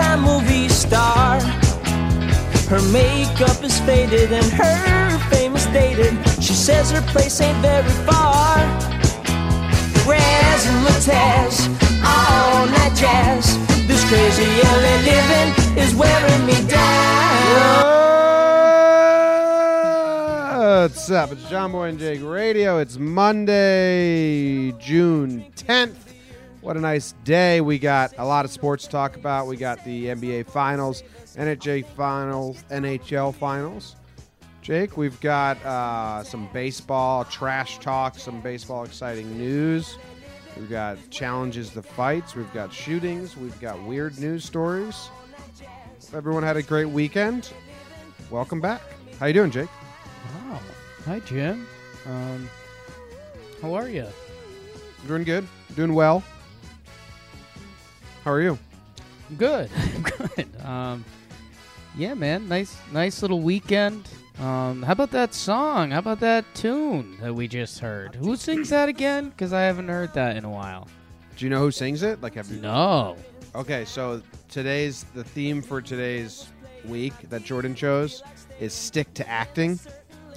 time movie star. Her makeup is faded and her fame is dated. She says her place ain't very far. Razzmatazz, all night jazz. This crazy LA living is wearing me down. What's up? It's John Boy and Jake Radio. It's Monday, June 10th. What a nice day. We got a lot of sports to talk about. We got the NBA Finals, NHL Finals, NHL Finals. Jake, we've got uh, some baseball trash talk, some baseball exciting news. We've got challenges to fights. We've got shootings. We've got weird news stories. Everyone had a great weekend. Welcome back. How you doing, Jake? Wow. Hi, Jim. Um, how are you? Doing good. Doing well. How are you? I'm Good. I'm Good. Um, yeah, man. Nice, nice little weekend. Um, how about that song? How about that tune that we just heard? Who sings that again? Because I haven't heard that in a while. Do you know who sings it? Like, have you? No. Okay, so today's the theme for today's week that Jordan chose is stick to acting.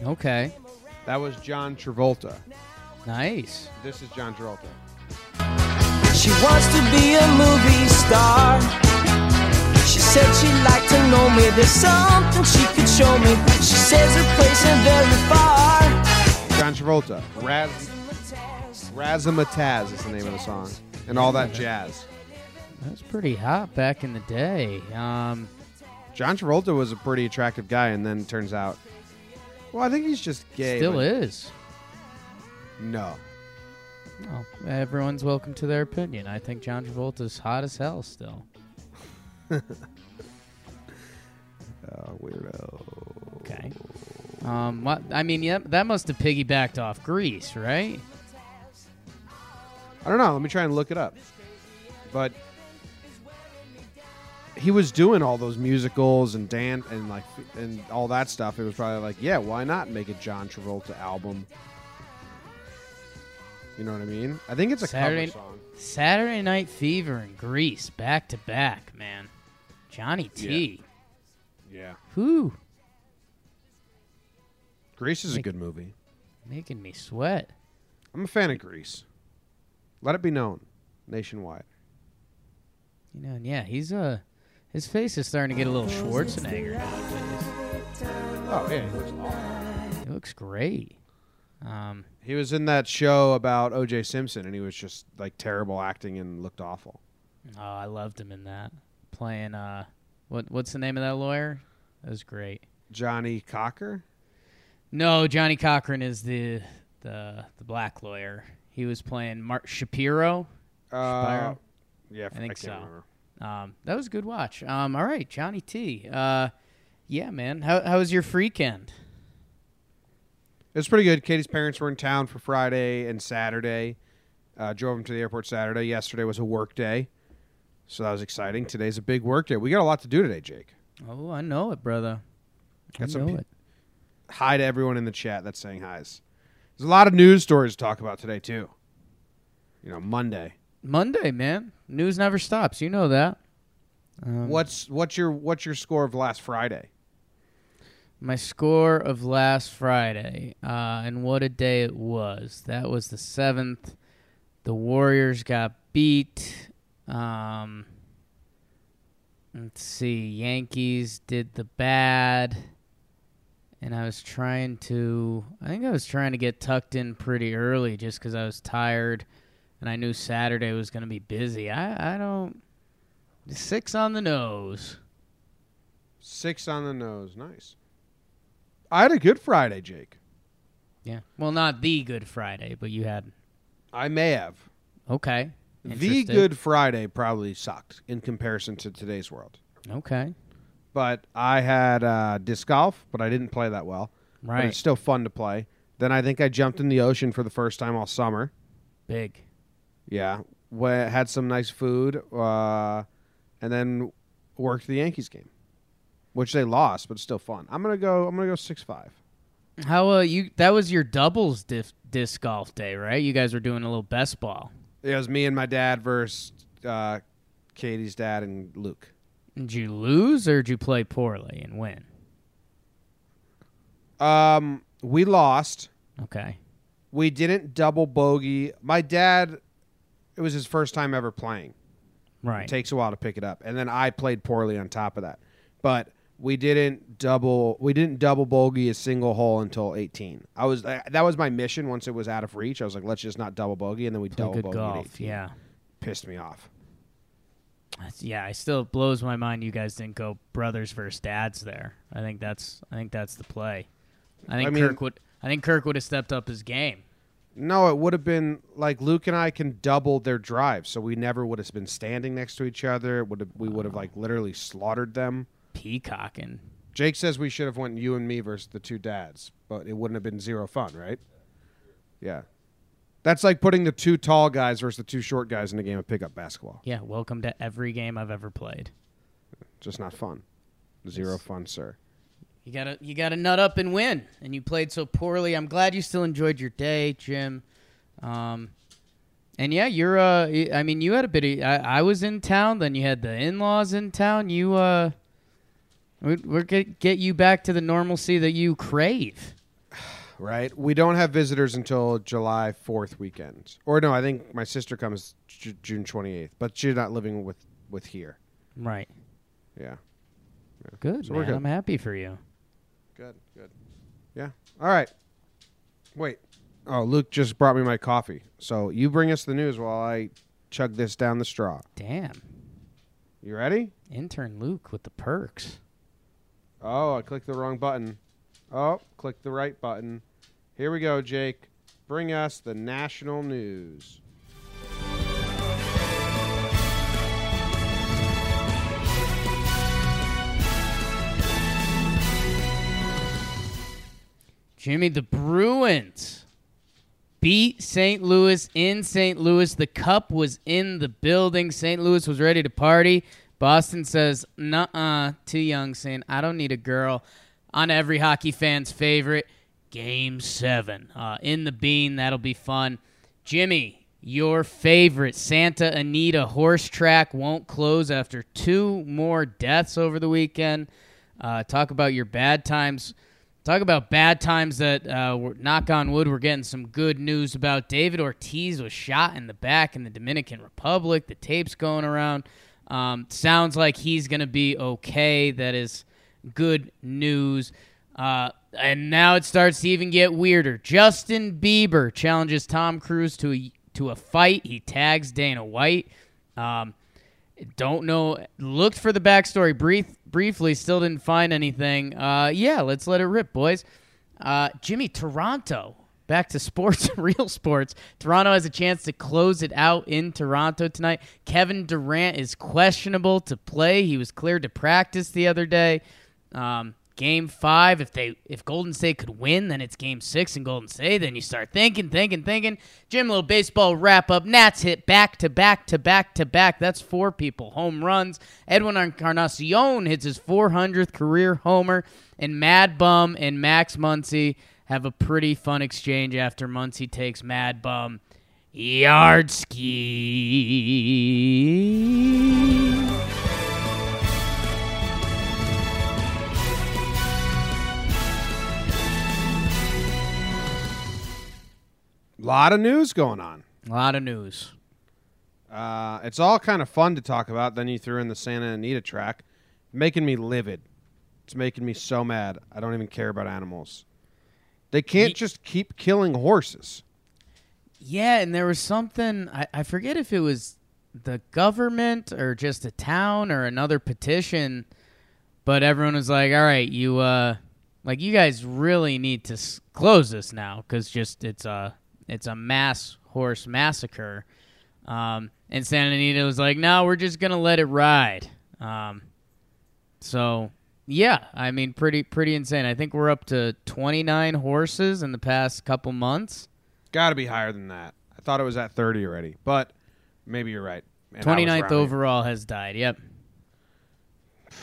Okay. That was John Travolta. Nice. This is John Travolta. She wants to be a movie star. She said she'd like to know me. There's something she could show me. She says her place ain't very far. John Travolta. Raz Razzmatazz is the name of the song, and all that jazz. That was pretty hot back in the day. Um, John Travolta was a pretty attractive guy, and then turns out, well, I think he's just gay. still is. No, Oh, everyone's welcome to their opinion. I think John Travolta's hot as hell still. oh, weirdo. Okay. Um, what, I mean, yeah, that must have piggybacked off Grease, right? I don't know. Let me try and look it up. But he was doing all those musicals and dance and like and all that stuff. It was probably like, yeah, why not make a John Travolta album? You know what I mean? I think it's a Saturday- cover song. Saturday Night Fever and Grease, back to back, man. Johnny T. Yeah, Whew, Grease is a good movie. making me sweat. I'm a fan of Grease. Let it be known nationwide. You know, and yeah, he's uh, his face is starting to get a little Schwarzenegger nowadays. Oh yeah, he looks awesome. He looks great. Um, He was in that show about O.J. Simpson, and he was just like terrible acting and looked awful. oh, I loved him in that. Playing uh, what what's the name of that lawyer? That was great. Johnny Cocker. No, Johnny Cochran is the the the black lawyer. He was playing Mark Shapiro. Uh, Shapiro? yeah, I think can't so. remember. Um, that was a good watch. Um, all right, Johnny T. Uh, yeah, man. How how was your freakend? It was pretty good. Katie's parents were in town for Friday and Saturday. Uh, drove them to the airport Saturday. Yesterday was a work day, so that was exciting. Today's a big work day. We got a lot to do today, Jake. Oh, I know it, brother. I Got know it. Hi to everyone in the chat that's saying hi's. There's a lot of news stories to talk about today too. You know, Monday. Monday, man. News never stops. You know that. Um, What's what's your what's your score of last Friday? My score of last Friday? Uh, and what a day it was. That was the seventh. The Warriors got beat. Um, let's see. Yankees did the bad. And I was trying to, I think I was trying to get tucked in pretty early just because I was tired and I knew Saturday was going to be busy. I, I don't, six on the nose. Six on the nose. Nice. I had a good Friday, Jake. Yeah. Well, not the Good Friday, but you had, I may have. okay. The Good Friday probably sucked in comparison to today's world. Okay. But I had uh, disc golf, but I didn't play that well. But Right. it's still fun to play. Then I think I jumped in the ocean for the first time all summer. Big. Yeah, we had some nice food, uh, and then worked the Yankees game, which they lost, but it's still fun. I'm gonna go. I'm gonna go six five. How uh you that was your doubles dif- disc golf day, right? You guys were doing a little best ball. It was me and my dad versus uh, Katie's dad and Luke. Did you lose or did you play poorly and win? Um, we lost. Okay. We didn't double bogey. My dad, it was his first time ever playing. Right. It takes a while to pick it up, and then I played poorly on top of that. But we didn't double. We didn't double bogey a single hole until 18. I was that was my mission. Once it was out of reach, I was like, let's just not double bogey, and then we Play double good bogey golf. 18. Yeah. pissed me off. Yeah, I still blows my mind you guys didn't go brothers versus dads there. I think that's I think that's the play. I think I mean- Kirk would I think Kirk would have stepped up his game. No, it would have been like Luke and I can double their drive, so we never would have been standing next to each other. It would we would have like oh. literally slaughtered them. Peacocking. Jake says we should have went you and me versus the two dads, but it wouldn't have been zero fun, right? Yeah, that's like putting the two tall guys versus the two short guys in a game of pickup basketball. Yeah, welcome to every game I've ever played. Just not fun. Zero fun, sir. You gotta you gotta nut up and win. And you played so poorly. I'm glad you still enjoyed your day, Jim. Um, and yeah, you're uh I mean you had a bit of I, I was in town, then you had the in laws in town. You uh we're, we're get get you back to the normalcy that you crave. Right? We don't have visitors until July fourth weekend, or no, I think my sister comes Ju- June twenty eighth, but she's not living with with here. Right. Yeah. Good, So man. good. I'm happy for you. Good, good. Yeah. All right. Wait. Oh, Luke just brought me my coffee. So you bring us the news while I chug this down the straw. Damn. You ready? Intern Luke with the perks. Oh, I clicked the wrong button. Oh, click the right button. Here we go, Jake. Bring us the national news. Jimmy, the Bruins beat St. Louis in St. Louis. The cup was in the building. St. Louis was ready to party. Boston says, "Nuh, uh, too young." Saying, "I don't need a girl." On every hockey fan's favorite, Game Seven uh, in the Bean. That'll be fun. Jimmy, your favorite Santa Anita horse track won't close after two more deaths over the weekend. Uh, talk about your bad times. Talk about bad times that, uh, knock on wood, we're getting some good news about. David Ortiz was shot in the back in the Dominican Republic. The tape's going around. Um, sounds like he's going to be okay. That is good news. Uh, and now it starts to even get weirder. Justin Bieber challenges Tom Cruise to a, to a fight. He tags Dana White. Um, don't know. Looked for the backstory brief, briefly, still didn't find anything. Uh, yeah, let's let it rip, boys. Uh, Jimmy, Toronto. Back to sports, real sports. Toronto has a chance to close it out in Toronto tonight. Kevin Durant is questionable to play. He was cleared to practice the other day. Um, game five, if they if Golden State could win, then it's game six in Golden State. Then you start thinking, thinking, thinking. Jim, little baseball wrap up. Nats hit back to back to back to back. That's four people. Home runs. Edwin Encarnacion hits his 400th career homer. And Mad Bum and Max Muncy have a pretty fun exchange after Muncy takes Mad Bum yard ski. A lot of news going on. A lot of news. Uh, it's all kind of fun to talk about. Then you threw in the Santa Anita track, making me livid. It's making me so mad. I don't even care about animals. They can't Ye- just keep killing horses. Yeah, and there was something I, I forget if it was the government or just a town or another petition, but everyone was like, "All right, you uh, like you guys really need to s- close this now because just it's a it's a mass horse massacre." Um, and Santa Anita was like, "No, we're just gonna let it ride." Um, so yeah, I mean, pretty pretty insane. I think we're up to 29 horses in the past couple months. Got to be higher than that. I thought it was at 30 already, but maybe you're right. And I 29th overall has died. Yep.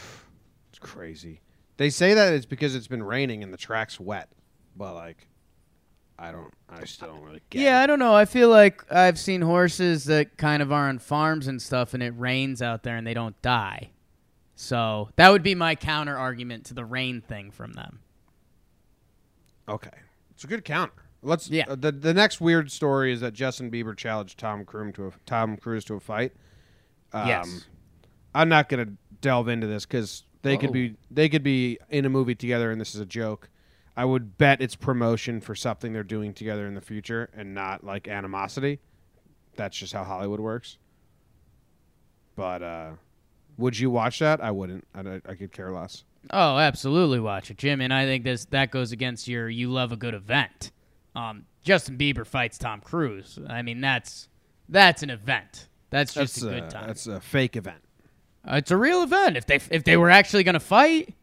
It's crazy. They say that it's because it's been raining and the track's wet, but like, I don't. I still don't really get. Yeah, it. I don't know. I feel like I've seen horses that kind of are on farms and stuff, and it rains out there and they don't die. So that would be my counter argument to the rain thing from them. Okay, it's a good counter. Let's. Yeah. uh, the the next weird story is that Justin Bieber challenged Tom Cruise to a Tom Cruise to a fight. Um, yes. I'm not gonna delve into this because they could be they could be in a movie together and this is a joke. I would bet it's promotion for something they're doing together in the future and not like animosity. That's just how Hollywood works. But uh, would you watch that? I wouldn't. I, I could care less. Oh, absolutely watch it, Jim. And I think this that goes against your you love a good event. Um, Justin Bieber fights Tom Cruise. I mean, that's that's an event. That's just That's a good uh, time. That's a fake event. Uh, it's a real event. If they if they were actually going to fight,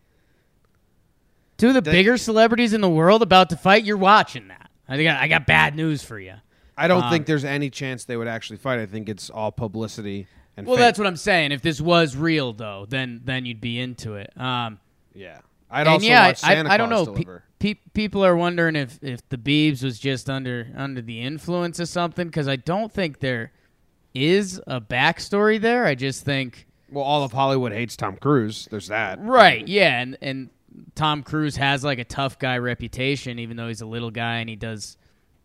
two of the They- bigger celebrities in the world about to fight, you're watching that. I think I, got bad news for you. I don't Um, think there's any chance they would actually fight. I think it's all publicity. Well, fake. that's what I'm saying. If this was real, though, then then you'd be into it. Um, yeah. I'd also yeah, watch I, Santa I, I don't Claus know. Pe- pe- people are wondering if if the Beebs was just under under the influence of something because I don't think there is a backstory there. I just think Well, all of Hollywood hates Tom Cruise. There's that. right, yeah, and and Tom Cruise has like a tough guy reputation, even though he's a little guy and he does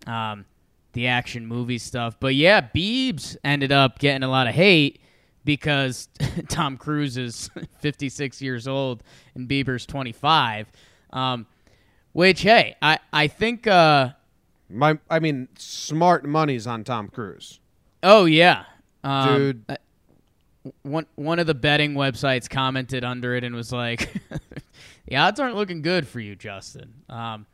um, the action movie stuff. But yeah, Beebs ended up getting a lot of hate because Tom Cruise is 56 years old and Bieber's 25. Um, which hey, I I think uh, My, I mean, smart money's on Tom Cruise. oh yeah, um, Dude. uh, One one of the betting websites commented under it and was like, "The odds aren't looking good for you, Justin." Um,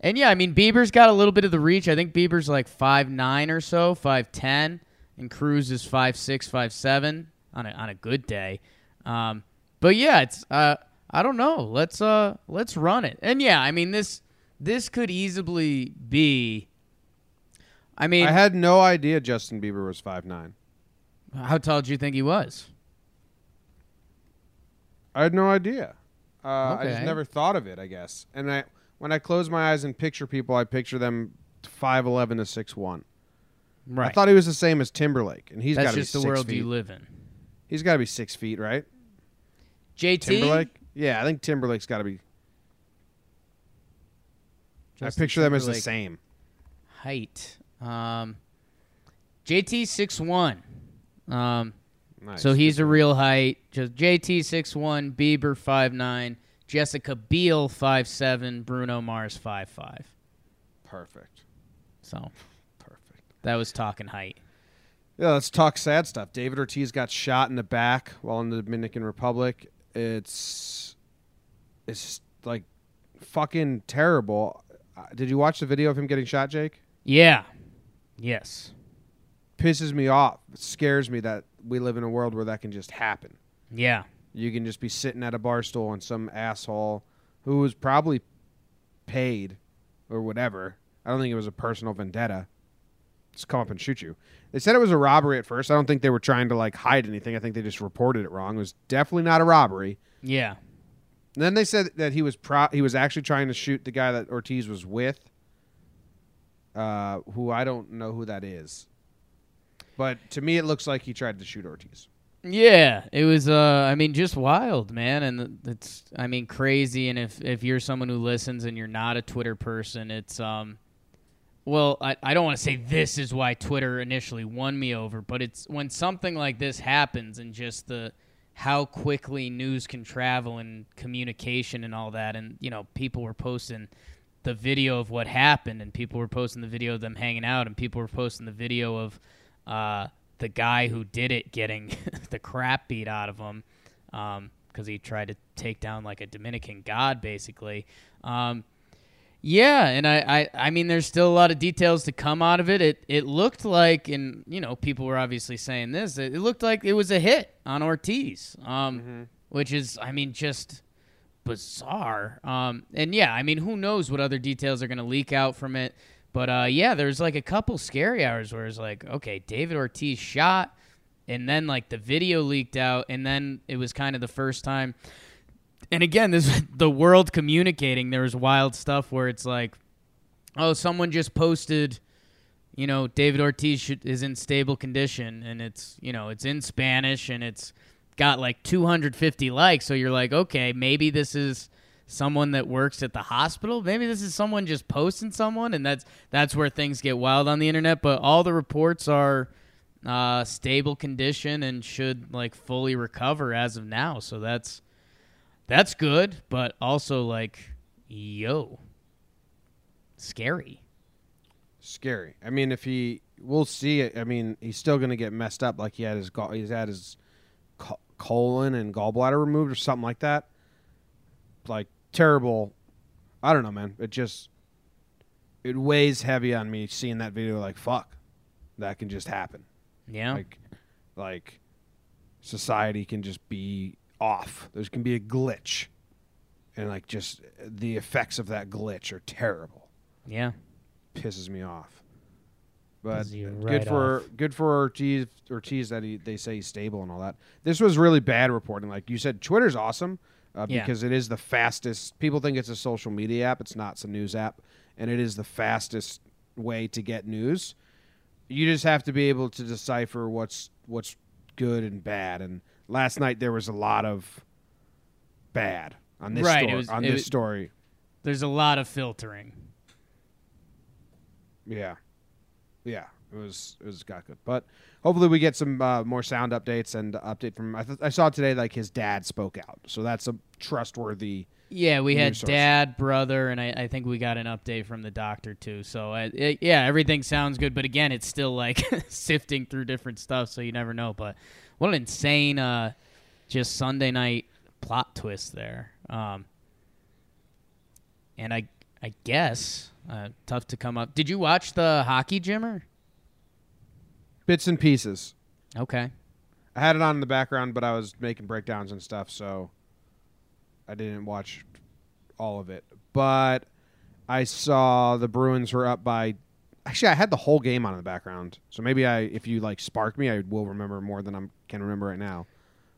and yeah, I mean Bieber's got a little bit of the reach. I think Bieber's like five nine or so, five ten, and Cruise is five six, five seven on a on a good day. Um, but yeah, it's uh, I don't know. Let's uh let's run it. And yeah, I mean this this could easily be. I mean, I had no idea Justin Bieber was five nine. how tall do you think he was? I had no idea. Uh, I just never thought of it. I guess. And I, when I close my eyes and picture people, I picture them five eleven to six one. Right. I thought he was the same as Timberlake, and he's got to be just the world feet. you live in. He's got to be six feet, right? JT Timberlake. Yeah, I think Timberlake's got to be. I Justin picture them as the same. height. Um, JT six one. Um, Nice. so he's a real height. Just JT six one, Bieber five nine, Jessica Biel five seven, Bruno Mars five five. perfect. So Perfect. that was talking height. Yeah, let's talk sad stuff. David Ortiz got shot in the back while in the Dominican Republic. It's it's like fucking terrible. Uh, Did you watch the video of him getting shot, Jake? Yeah. Yes. Pisses me off. It scares me that we live in a world where that can just happen. Yeah. You can just be sitting at a bar stool and some asshole who was probably paid or whatever. I don't think it was a personal vendetta. Just come up and shoot you. They said it was a robbery at first. I don't think they were trying to like hide anything. I think they just reported it wrong. It was definitely not a robbery. Yeah. And then they said that he was pro- he was actually trying to shoot the guy that Ortiz was with. Uh, who I don't know who that is. But to me, it looks like he tried to shoot Ortiz. Yeah, it was. Uh, I mean, just wild, man, and it's. I mean, crazy. And if if you're someone who listens and you're not a Twitter person, it's um. Well, I, I don't want to say this is why Twitter initially won me over, but it's when something like this happens and just the how quickly news can travel and communication and all that, and you know, people were posting the video of what happened, and people were posting the video of them hanging out, and people were posting the video of uh, the guy who did it getting the crap beat out of him because he tried to take down like a Dominican god, basically. Um, yeah, and I, I, I mean, there's still a lot of details to come out of it. It, it looked like, and you know, people were obviously saying this. It, it looked like it was a hit on Ortiz, um, which is, I mean, just bizarre. Um, and yeah, I mean, who knows what other details are going to leak out from it? But uh, yeah, there's like a couple scary hours where it's like, okay, David Ortiz shot, and then like the video leaked out, and then it was kind of the first time. And again, this the world communicating. There was wild stuff where it's like, oh, someone just posted, you know, David Ortiz is in stable condition, and it's you know it's in Spanish and it's got like 250 likes. So you're like, okay, maybe this is someone that works at the hospital. Maybe this is someone just posting someone, and that's that's where things get wild on the internet. But all the reports are uh, stable condition and should like fully recover as of now. So that's that's good, but also like, yo, scary. Scary. I mean, if he, we'll see it. I mean, he's still going to get messed up. Like he had his, he's had his colon and gallbladder removed or something like that. Like terrible. I don't know, man. It just, it weighs heavy on me seeing that video. Like fuck, that can just happen. Yeah. Like, like society can just be off. There can be a glitch, and like just the effects of that glitch are terrible. yeah. Pisses me off. But Pisses good right for off. good for Ortiz. Ortiz that he they say he's stable and all that. This was really bad reporting. Like you said, Twitter's awesome uh, Yeah. because it is the fastest. People think it's a social media app. It's not. It's a news app, and it is the fastest way to get news. You just have to be able to decipher what's what's good and bad. And last night there was a lot of bad on this Right, story. was- on this was- story, There's a lot of filtering. yeah, yeah, it was it was got good. But hopefully we get some uh, more sound updates and update from. I, th- I saw today like his dad spoke out, so that's a trustworthy. Yeah, we had source. dad, brother, and I, I think we got an update from the doctor too. So uh, it, yeah, everything sounds good, but again, it's still like sifting through different stuff, so you never know. But what an insane, uh, just Sunday night plot twist there. Um, and I I guess uh, tough to come up. Did you watch the hockey Jimmer? Bits and pieces. Okay. I had it on in the background, but I was making breakdowns and stuff, so I didn't watch all of it. But I saw the Bruins were up by. Actually, I had the whole game on in the background, so maybe I, if you like spark me, I will remember more than I can remember right now.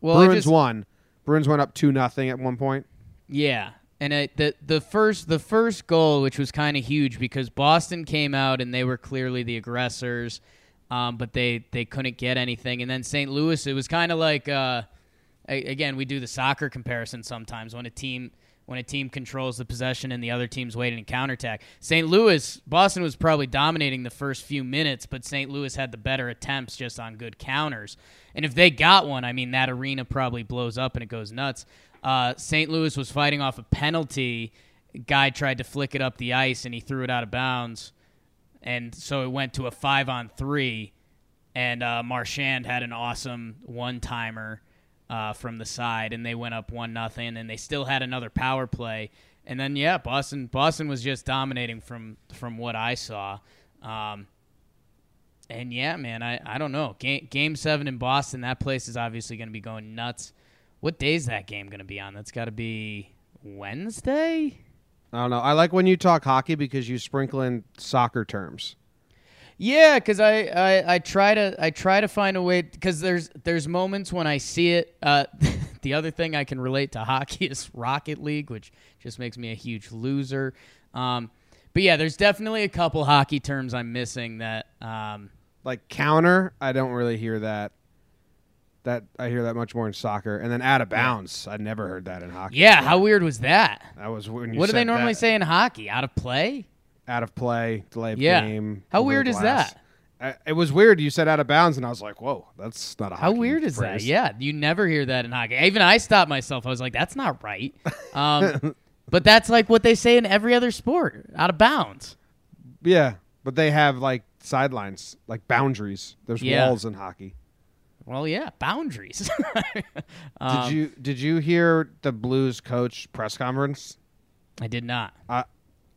Well, Bruins just- won. Bruins went up two nothing at one point. Yeah, and it, the the first the first goal, which was kind of huge because Boston came out and they were clearly the aggressors, um, but they they couldn't get anything. And then St. Louis, it was kind of like uh, again we do the soccer comparison sometimes when a team when a team controls the possession and the other team's waiting to counterattack. St. Louis, Boston was probably dominating the first few minutes, but St. Louis had the better attempts just on good counters. And if they got one, I mean, that arena probably blows up and it goes nuts. Uh, St. Louis was fighting off a penalty. Guy tried to flick it up the ice and he threw it out of bounds. And so it went to a five on three. And uh, Marchand had an awesome one timer uh, from the side, and they went up one nothing, and they still had another power play. And then yeah, Boston Boston was just dominating from from what I saw. Um, and yeah, man, I, I don't know. Game game seven in Boston, that place is obviously going to be going nuts. What day is that game going to be on? That's got to be Wednesday. I don't know. I like when you talk hockey because you sprinkle in soccer terms. Yeah, because I, I I try to I try to find a way because there's there's moments when I see it. Uh, the other thing I can relate to hockey is Rocket League, which just makes me a huge loser. Um, but yeah, there's definitely a couple hockey terms I'm missing that. Um, Like counter, I don't really hear that. That I hear that much more in soccer, and then out of bounds. I never heard that in hockey. yeah, how weird was that? that was when you What do they normally that. say in hockey? Out of play? Out of play, delay of Yeah. game. How weird is that? I, it was weird. You said out of bounds, and I was like, "Whoa, that's not a How weird is that? Yeah, you never hear that in hockey. Even I stopped myself. I was like, that's not right. Um, but that's like what they say in every other sport, out of bounds. yeah. But they have like sidelines, like boundaries. There's Yeah. walls in hockey. Well, yeah, boundaries. Um, Did you did you hear the Blues coach press conference? I did not. I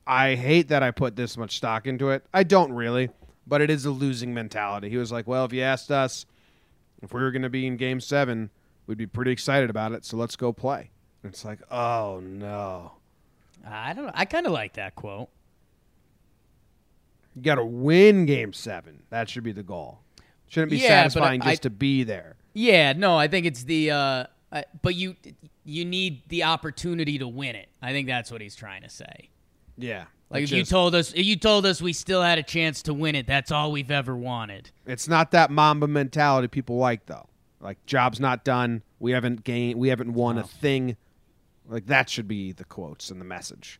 I hate that I put this much stock into it. I don't really, but it is a losing mentality. He was like, "Well, if you asked us if we were going to be in Game Seven, we'd be pretty excited about it. So let's go play." And it's like, "Oh no, I don't. I kind of like that quote. you got to win Game Seven. That should be the goal. Shouldn't be Yeah, satisfying I- just to be there." Yeah, no, I think it's the. Uh, I, but you you need the opportunity to win it. I think that's what he's trying to say. Yeah, Like if Just- you told us, you told us we still had a chance to win it. That's all we've ever wanted. It's not that Mamba mentality people like though. Like job's not done. We haven't gained. We haven't won a thing. Like that should be the quotes and the message.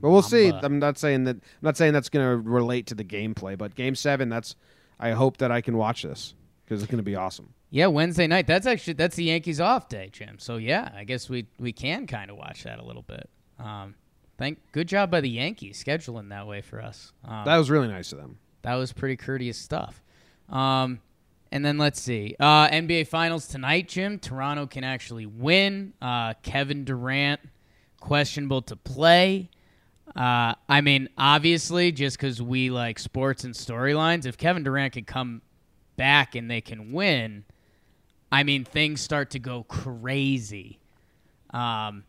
But we'll see. I'm not saying that. I'm not saying that's going to relate to the gameplay. But game seven, that's. I hope that I can watch this because it's going to be awesome. Yeah, Wednesday night. That's actually that's the Yankees off day, Jim. So yeah, I guess we we can kind of watch that a little bit. Um, thank good job by the Yankees scheduling that way for us. Um, That was really nice of them. that was pretty courteous stuff. Um, and then let's see. Uh, NBA Finals tonight, Jim. Toronto can actually win. Uh, Kevin Durant questionable to play. Uh, I mean, obviously, just because we like sports and storylines, if Kevin Durant can come back and they can win, I mean, things start to go crazy. Um,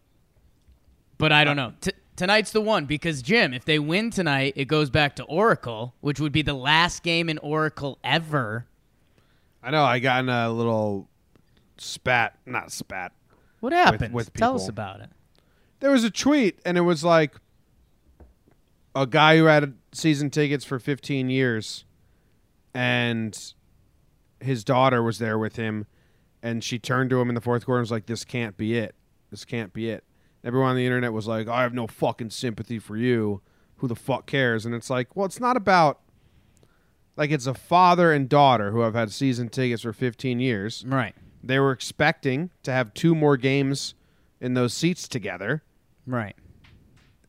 but I don't know. T- tonight's the one because Jim, if they win tonight, it goes back to Oracle, which would be the last game in Oracle ever. I know. I got in a little spat. Not spat. What happened? with Tell us about it. There was a tweet, and it was like a guy who had season tickets for 15 years, and his daughter was there with him, and she turned to him in the fourth quarter and was like, "This can't be it. This can't be it." Everyone on the internet was like, "I have no fucking sympathy for you. Who the fuck cares?" And it's like, well, it's not about like it's a father and daughter who have had season tickets for 15 years. Right. They were expecting to have two more games in those seats together Right.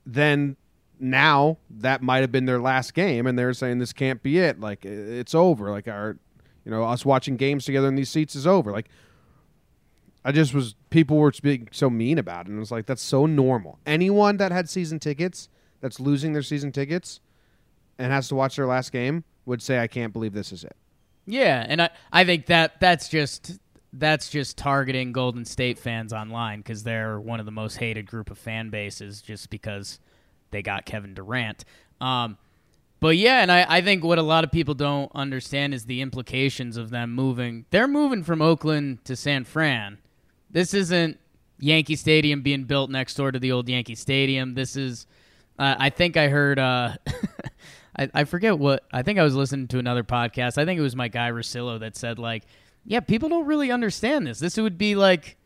then now that might have been their last game and they're saying this can't be it. Like it's over. Like our you know us watching games together in these seats is over. Like i just was people were being so mean about it and it was like that's so normal. Anyone that had season tickets that's losing their season tickets and has to watch their last game would say i can't believe this is it. Yeah, and I, I think that that's just that's just targeting Golden State fans online because they're one of the most hated group of fan bases just because they got Kevin Durant. Um, but yeah, and I, I think what a lot of people don't understand is the implications of them moving. They're moving from Oakland to San Fran. This isn't Yankee Stadium being built next door to the old Yankee Stadium. This is, uh, I think I heard. Uh, I, I forget what I think I was listening to another podcast. I think it was my guy Rosillo that said like, yeah, people don't really understand this. This would be like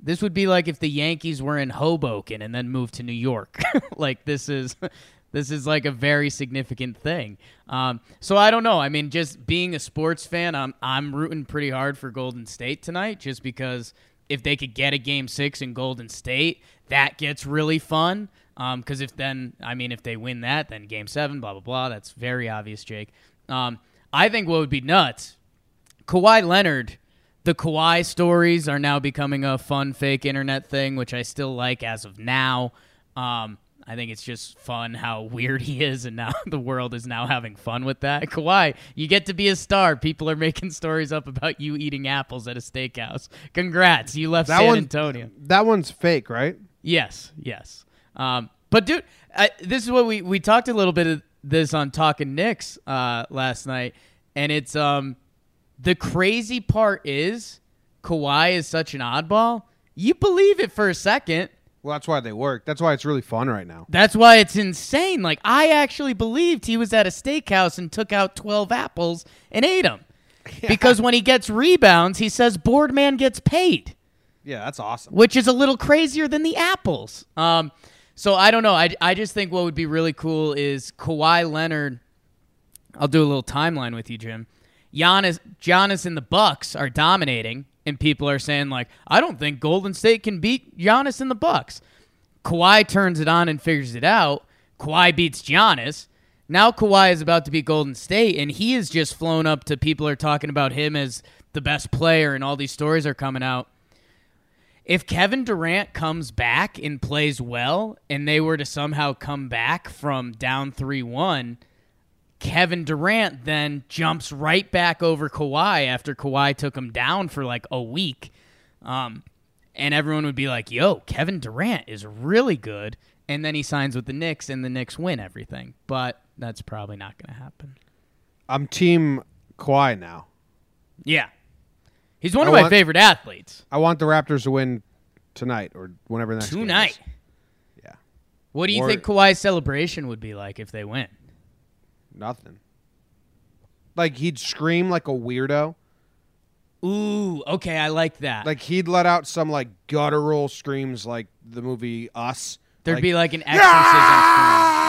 this would be like if the Yankees were in Hoboken and then moved to New York. like this is this is like a very significant thing. Um, so I don't know. I mean, just being a sports fan, I'm I'm rooting pretty hard for Golden State tonight, just because if they could get a Game Six in Golden State, that gets really fun. Because if then, I mean, if they win that, then Game Seven, blah blah blah. That's very obvious, Jake. Um, I think what would be nuts Kawhi Leonard, the Kawhi stories are now becoming a fun fake internet thing, which I still like as of now. Um, I think it's just fun how weird he is, and now the world is now having fun with that. Kawhi, you get to be a star. People are making stories up about you eating apples at a steakhouse. Congrats, you left That San one- Antonio. that one's fake right Yes, yes. Um, but dude, I, this is what we we talked a little bit of this on Talking Knicks uh, last night, and it's um the crazy part is Kawhi is such an oddball. You believe it for a second. well that's why they work that's why it's really fun right now That's why it's insane. Like I actually believed he was at a steakhouse and took out twelve apples and ate them. Because when he gets rebounds, he says Boardman gets paid yeah that's awesome which is a little crazier than the apples. Um, so I don't know. I, I just think what would be really cool is Kawhi Leonard. I'll do a little timeline with you, Jim. Giannis, Giannis and the Bucks are dominating, and people are saying like, I don't think Golden State can beat Giannis and the Bucks. Kawhi turns it on and figures it out. Kawhi beats Giannis. Now Kawhi is about to beat Golden State, and he has just flown up to people are talking about him as the best player, and all these stories are coming out if Kevin Durant comes back and plays well, and they were to somehow come back from down 3 1, Kevin Durant then jumps right back over Kawhi after Kawhi took him down for like a week. Um, and everyone would be like, yo, Kevin Durant is really good. And then he signs with the Knicks, and the Knicks win everything. But that's probably not going to happen. i'm team Kawhi now Yeah. He's one of I my favorite athletes. I want the Raptors to win tonight or whenever the next. Tonight. Yeah. What do you War- think Kawhi's celebration would be like if they win? Nothing. Like he'd scream like a weirdo. Ooh, okay, I like that. Like he'd let out some like guttural screams like the movie Us. There'd like, be like an exorcism scream.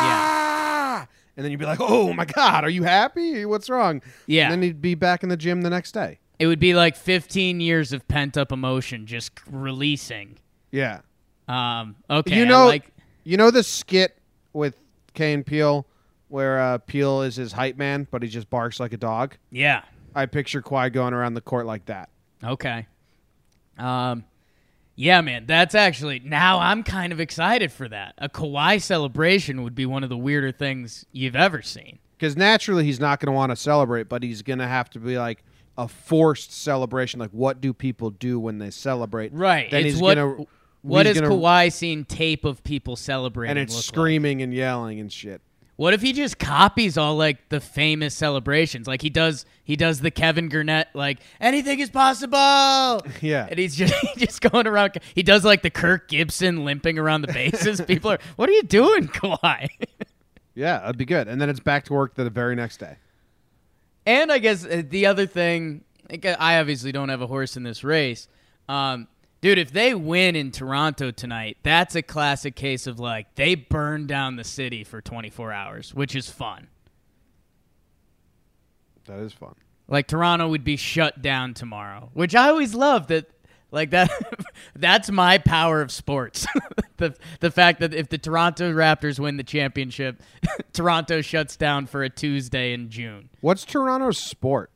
Yeah. "Ah!" And then you'd be like, "Oh my god, are you happy? What's wrong?" Yeah. And then he'd be back in the gym the next day. It would be like 15 years of pent up emotion just releasing. Yeah. Um, okay. you I know, like you know the skit with Kane and Peele, where uh, Peele is his hype man, but he just barks like a dog. yeah. I picture Kawhi going around the court like that. Okay. Um, yeah, man, that's actually now I'm kind of excited for that. A Kawhi celebration would be one of the weirder things you've ever seen. Because naturally, he's not going to want to celebrate, but he's going to have to be like a forced celebration. Like, what do people do when they celebrate? Right. Then it's he's what gonna. what he's has gonna- Kawhi seen tape of people celebrating? And it's look like? screaming and yelling and shit. What if he just copies all like the famous celebrations? Like he does he does the Kevin Garnett like anything is possible. Yeah. And he's just he's just going around he does like the Kirk Gibson limping around the bases. People are what are you doing, Kawhi? Yeah, that'd be good. And then it's back to work the very next day. and I guess uh, the other thing I obviously don't have a horse in this race. Um Dude, if they win in Toronto tonight, that's a classic case of like they burn down the city for 24 hours, which is fun. That is fun. Like Toronto would be shut down tomorrow, which I always love that like that that's my power of sports. the the fact that if the Toronto Raptors win the championship, Toronto shuts down for a Tuesday in June. What's Toronto's sport?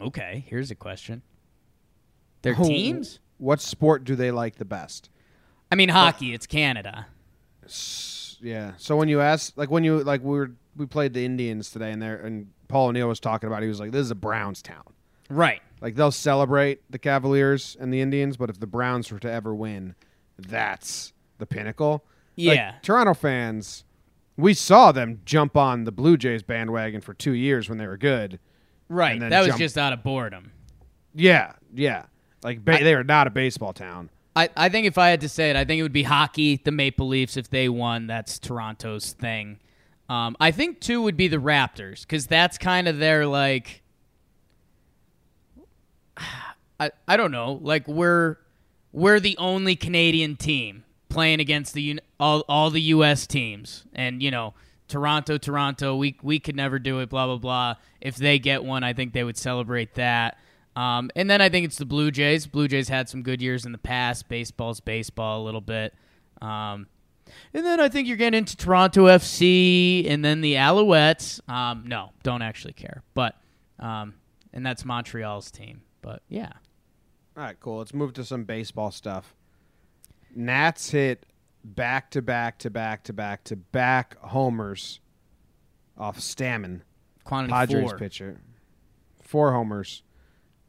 Okay, here's a question. Their Oh, teams? What sport do they like the best? I mean hockey, it's Canada. S- Yeah. So when you ask, like when you like we were we played the Indians today, and there and Paul O'Neill was talking about. it, He was like, "This is a Browns town. Right. Like they'll celebrate the Cavaliers and the Indians, but if the Browns were to ever win, that's the pinnacle." Like, Yeah. Toronto fans, we saw them jump on the Blue Jays bandwagon for two years when they were good. Right. and then That was jump- just out of boredom. Yeah, yeah. Like ba- they are not a baseball town. I, I think if I had to say it, I think it would be hockey, the Maple Leafs. If they won, that's Toronto's thing. Um, I think two would be the Raptors because that's kind of their like. I I don't know. Like we're we're the only Canadian team playing against the all all the U.S. teams, and you know Toronto, Toronto. We we could never do it. Blah blah blah. If they get one, I think they would celebrate that. Um, and then I think it's the Blue Jays. Blue Jays had some good years in the past. Baseball's baseball a little bit. Um, and then I think you're getting into Toronto FC and then the Alouettes. Um, no, don't actually care. But um, and that's Montreal's team. But yeah. All right, cool. Let's move to some baseball stuff. Nats hit back to back to back to back to back homers off Stammen, Quantity Padres four. pitcher. Four homers.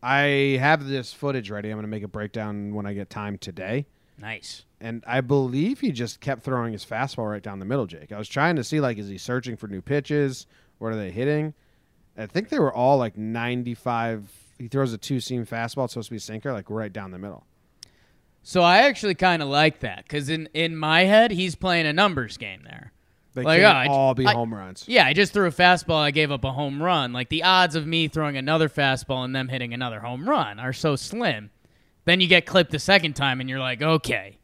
I have this footage ready. I'm going to make a breakdown when I get time today. Nice. And I believe he just kept throwing his fastball right down the middle, Jake. I was trying to see, like, is he searching for new pitches? What are they hitting? I think they were all like 95. He throws a two seam fastball. It's supposed to be a sinker, like right down the middle. So I actually kind of like that because in in my head he's playing a numbers game there. They Like, can't oh, all be I- home runs. Yeah, I just threw a fastball. I gave up a home run. Like the odds of me throwing another fastball and them hitting another home run are so slim. Then you get clipped the second time and you're like, okay,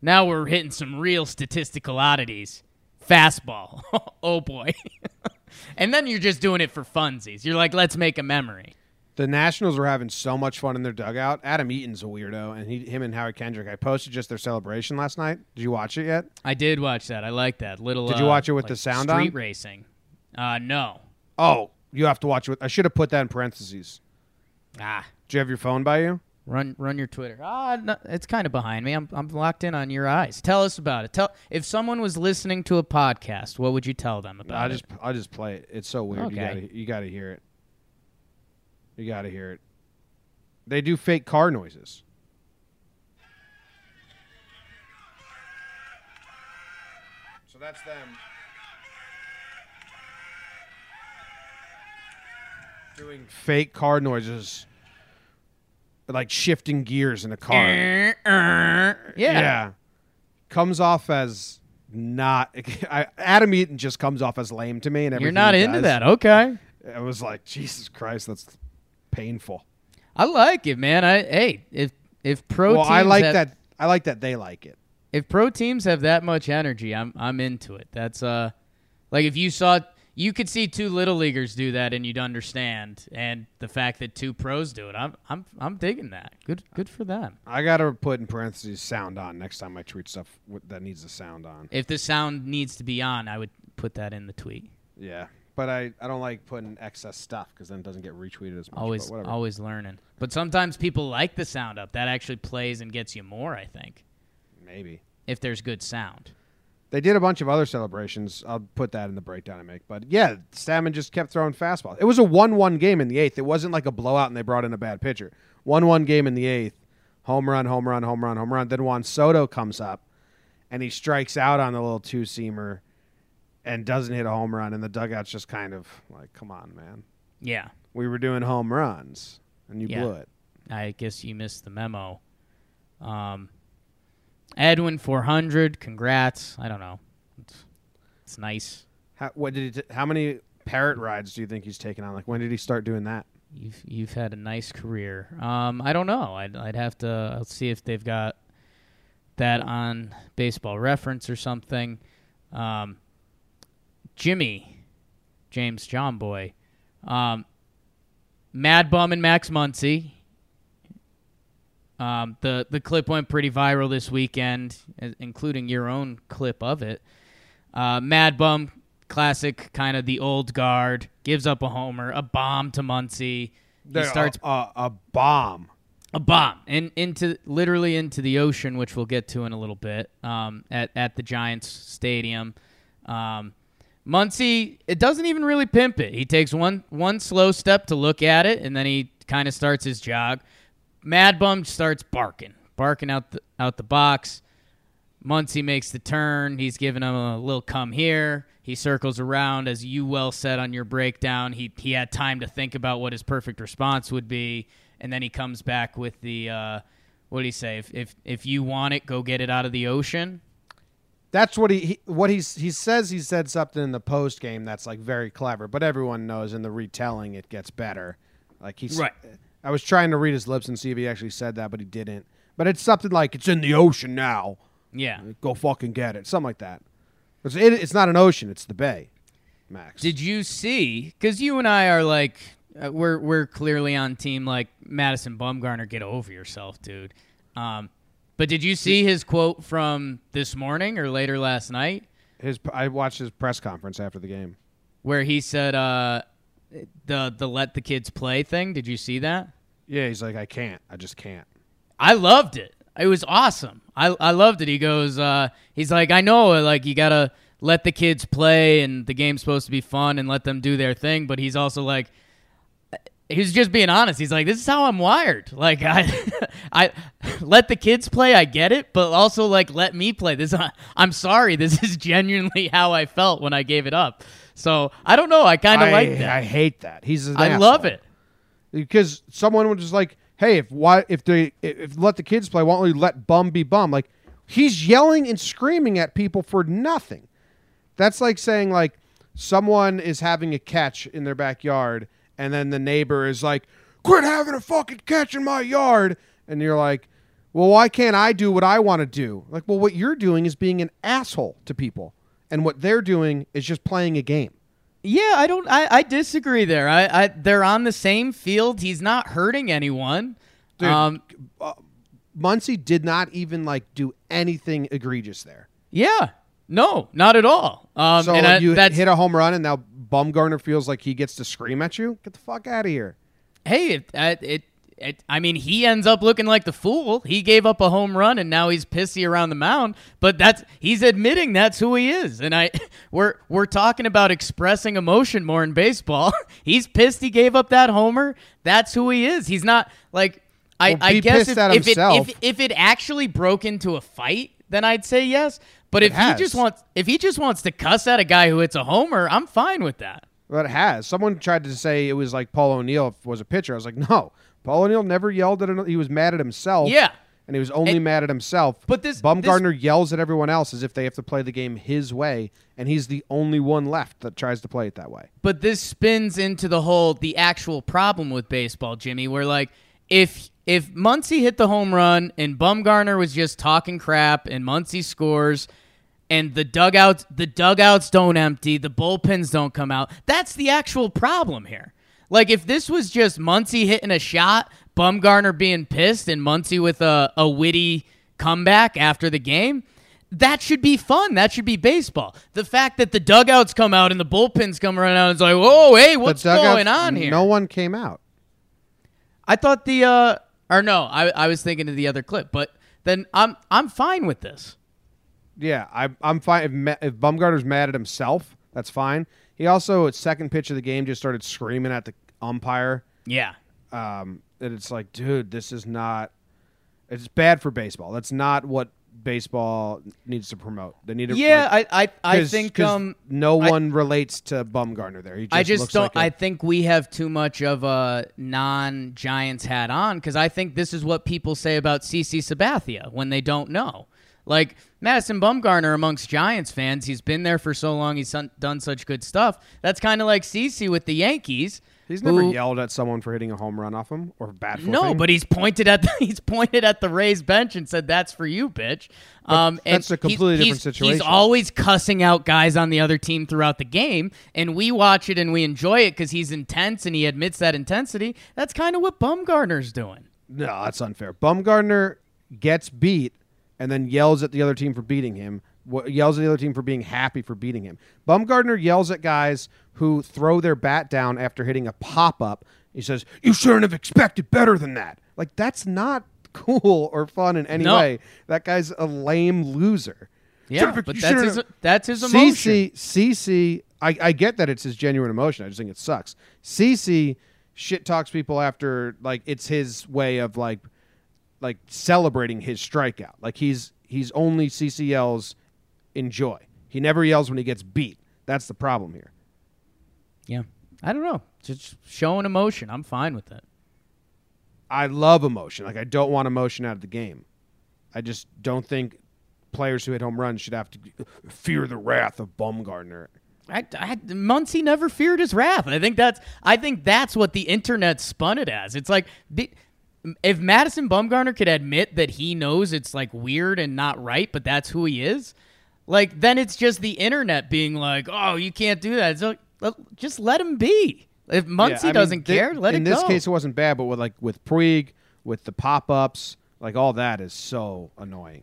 now we're hitting some real statistical oddities. Fastball. oh boy. and then you're just doing it for funsies. You're like, let's make a memory. The Nationals were having so much fun in their dugout. Adam Eaton's a weirdo, and he, him and Howard Kendrick. I posted just their celebration last night. Did you watch it yet? I did watch that. I like that. Little Did you uh, watch it with like the sound street on? Street racing. Uh no. Oh, you have to watch it. With, I should have put that in parentheses. Ah. Do you have your phone by you? Run, run your Twitter. Ah, no, it's kind of behind me. I'm, I'm locked in on your eyes. Tell us about it. Tell if someone was listening to a podcast, what would you tell them about it? just I'll just play it. It's so weird. You Okay. gotta you gotta hear it. You gotta hear it. They do fake car noises. So that's them. Doing fake car noises. Like shifting gears in a car. yeah. Yeah. Comes off as not. I, Adam Eaton just comes off as lame to me, and everything. You're not into does. that, okay? I was like, Jesus Christ, that's painful. I like it, man. I hey, if if pro well, teams I like have, that. I like that they like it. if pro teams have that much energy, I'm I'm into it. That's uh like if you saw you could see two little leaguers do that and you'd understand. And the fact that two pros do it, I'm I'm I'm digging that. Good good for them. I gotta put in parentheses sound on next time I tweet stuff that needs the sound on. If the sound needs to be on, I would put that in the tweet. Yeah, but I, I don't like putting excess stuff because then it doesn't get retweeted as much. Always always learning. But sometimes people like the sound up. That actually plays and gets you more, I think. Maybe If there's good sound. they did a bunch of other celebrations. I'll put that in the breakdown I make. But yeah, Stammen just kept throwing fastballs. It was a one-one game in the eighth. It wasn't like a blowout and they brought in a bad pitcher. One-one game in the eighth. Home run, home run, home run, home run. Then Juan Soto comes up and he strikes out on the little two-seamer and doesn't hit a home run. And the dugout's just kind of like, "Come on, man." Yeah. We were doing home runs and you Yeah. blew it. I guess you missed the memo. Um, Edwin 400, congrats. I don't know. It's, it's nice. How, what did t- how many parrot rides do you think he's taken on? Like when did he start doing that? You've you've had a nice career. Um, I don't know. I'd I'd have to. I'll see if they've got that on Baseball Reference or something. Um, Jimmy, James John Boy, um, Mad Bum and Max Muncy. Um, the the clip went pretty viral this weekend, including your own clip of it. Uh, Mad Bum, classic, kind of the old guard, gives up a homer, a bomb to Muncy. He starts a, a, a bomb. a bomb in, into literally into the ocean, which we'll get to in a little bit. Um, at at the Giants stadium, um, Muncy it doesn't even really pimp it. He takes one one slow step to look at it, and then he kind of starts his jog. Mad Bum starts barking, barking out the out the box. Muncy makes the turn. He's giving him a little come here. He circles around, as you well said on your breakdown. He he had time to think about what his perfect response would be, and then he comes back with the uh, what do you say? If if if you want it, go get it out of the ocean. That's what he, he what he's he says he said something in the post game that's like very clever, but everyone knows in the retelling it gets better. Like he's Right. I was trying to read his lips and see if he actually said that, but he didn't. But it's something like it's in the ocean now. Yeah. Go fucking get it. Something like that. It's, it, it's not an ocean. It's the bay. Max. Did you see? Because you and I are like, uh, we're we're clearly on team like Madison Bumgarner. Get over yourself, dude. Um, but did you see his quote from this morning or later last night, his I watched his press conference after the game. where he said uh, the the let the kids play thing? Did you see that? Yeah, he's like I can't. I just can't. I loved it. It was awesome. I I loved it. He goes, uh, he's like, I know, like you gotta let the kids play, and the game's supposed to be fun, and let them do their thing. But he's also like, he was just being honest. He's like, this is how I'm wired. Like I, I let the kids play. I get it, but also like let me play. This I'm sorry. This is genuinely how I felt when I gave it up. So I don't know. I kind of like that. I hate that. He's I love it. because someone was just like, "Hey, if why if they if let the kids play, why don't we let bum be bum?" Like he's yelling and screaming at people for nothing. That's like saying like someone is having a catch in their backyard, and then the neighbor is like, "Quit having a fucking catch in my yard," and you're like. Well, why can't I do what I want to do? Like, well, what you're doing is being an asshole to people, and what they're doing is just playing a game. Yeah, I don't. I, I disagree there. I, I they're on the same field. He's not hurting anyone. Dude, um, Muncy did not even like do anything egregious there. yeah, no, not at all. Um, so and I, you hit a home run, and now Bumgarner feels like he gets to scream at you. Get the fuck out of here! hey, it, it, it. I mean, he ends up looking like the fool. He gave up a home run, and now he's pissy around the mound. But that's he's admitting that's who he is. And I, we're we're talking about expressing emotion more in baseball. he's pissed. He gave up that homer. That's who he is. He's not like. I, Well, I guess if, if, it, if, if it actually broke into a fight, then I'd say yes. But if he just wants if he just wants to cuss at a guy who hits a homer, I'm fine with that. But it has. Someone tried to say it was like Paul O'Neill was a pitcher. I was like, no. Paul O'Neill never yelled at. Another, he was mad at himself. Yeah. and he was only And- mad at himself. But this- Bumgarner yells at everyone else as if they have to play the game his way, and he's the only one left that tries to play it that way. But this spins into the whole the actual problem with baseball, Jimmy, where like if if Muncy hit the home run and Bumgarner was just talking crap and Muncy scores and the dugouts the dugouts don't empty, the bullpens don't come out, that's the actual problem here. Like if this was just Muncy hitting a shot, Bumgarner being pissed, and Muncy with a, a witty comeback after the game, that should be fun. That should be baseball. The fact that the dugouts come out and the bullpens come running out, it's like, whoa, hey, what's dugouts- going on here? No one came out. I thought the uh or no, I I was thinking of the other clip, but then I'm I'm fine with this. Yeah, I, I'm fine. If, if Bumgarner's mad at himself, that's fine. He also, at second pitch of the game, just started screaming at the umpire. Yeah. Um, and it's like, dude, this is not. It's bad for baseball. That's not what baseball needs to promote. They need to. Yeah, like, I I, I think um no I- one relates to Bumgarner there. He just I just looks don't. like I think we have too much of a non-Giants hat on because I think this is what people say about CC Sabathia when they don't know. Like Madison Bumgarner amongst Giants fans, he's been there for so long. He's done- done such good stuff. That's kind of like CC with the Yankees. he's never who- yelled at someone for hitting a home run off him or bad. No, but he's pointed at the, he's pointed at the Rays bench and said, "That's for you, bitch." Um, and that's a he's- completely different he's- situation. He's always cussing out guys on the other team throughout the game, and we watch it and we enjoy it because he's intense and he admits that intensity. That's kind of what Bumgarner's doing. No, that's unfair. Bumgarner gets beat and then yells at the other team for beating him. Yells at the other team for being happy for beating him. Bumgarner yells at guys who throw their bat down after hitting a pop up. He says, "You shouldn't have expected better than that." Like that's not cool or fun in any No. way. That guy's a lame loser. Yeah, but you that's his that's his emotion. CC, CC, I, I get that it's his genuine emotion. I just think it sucks. CC shit talks people after like it's his way of like like celebrating his strikeout. Like he's he's only CCL's enjoy. He never yells when he gets beat. That's the problem here. Yeah, I don't know, just showing emotion. I'm fine with that. I love emotion. Like I don't want emotion out of the game. I just don't think players who hit home runs should have to fear the wrath of Bumgarner. I, I, Muncy never feared his wrath. I think that's I think that's what the internet spun it as. It's like if Madison Bumgarner could admit that he knows it's like weird and not right, but that's who he is, like then it's just the internet being like, "Oh, you can't do that." Like let- uh, just let him be. If Muncy Yeah, doesn't thi- care, let it go. in this case, it wasn't bad, but with like with Puig, with the pop ups, like all that is so annoying.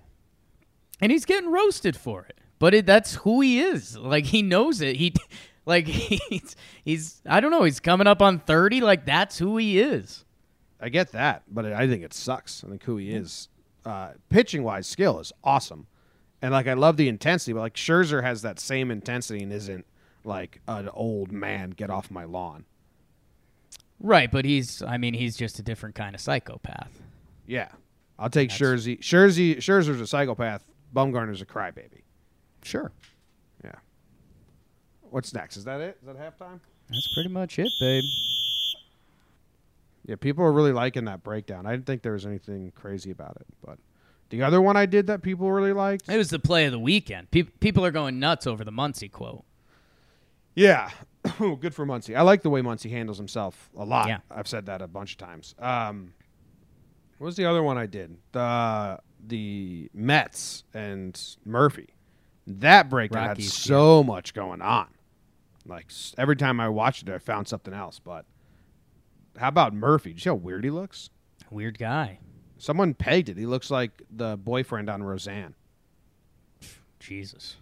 and he's getting roasted for it. But it, that's who he is. Like he knows it. He like he's he's I don't know. He's coming up on thirty. Like that's who he is. I get that, but I think it sucks. I think who he is, uh, pitching wise, skill is awesome, and like I love the intensity. But like Scherzer has that same intensity and isn't like an old man get off my lawn. Right, but he's I mean he's just a different kind of psychopath. Yeah, I'll take Scherzer. Scherzer Scherzer's a psychopath. Bumgarner's a crybaby. Sure. Yeah. What's next? Is that it? Is that halftime? That's pretty much it, babe. Yeah, people are really liking that breakdown. I didn't think there was anything crazy about it, but the other one I did that people really liked. It was the play of the weekend. Pe- people are going nuts over the Muncy quote. Yeah, good for Muncy. I like the way Muncy handles himself a lot. Yeah. I've said that a bunch of times. Um, what was the other one I did? The the Mets and Murphy. That breakdown Rockies, had so much going on. Like every time I watched it, I found something else. But how about Murphy? Do you see how weird he looks? Weird guy. Someone pegged it. He looks like the boyfriend on Roseanne. Jesus.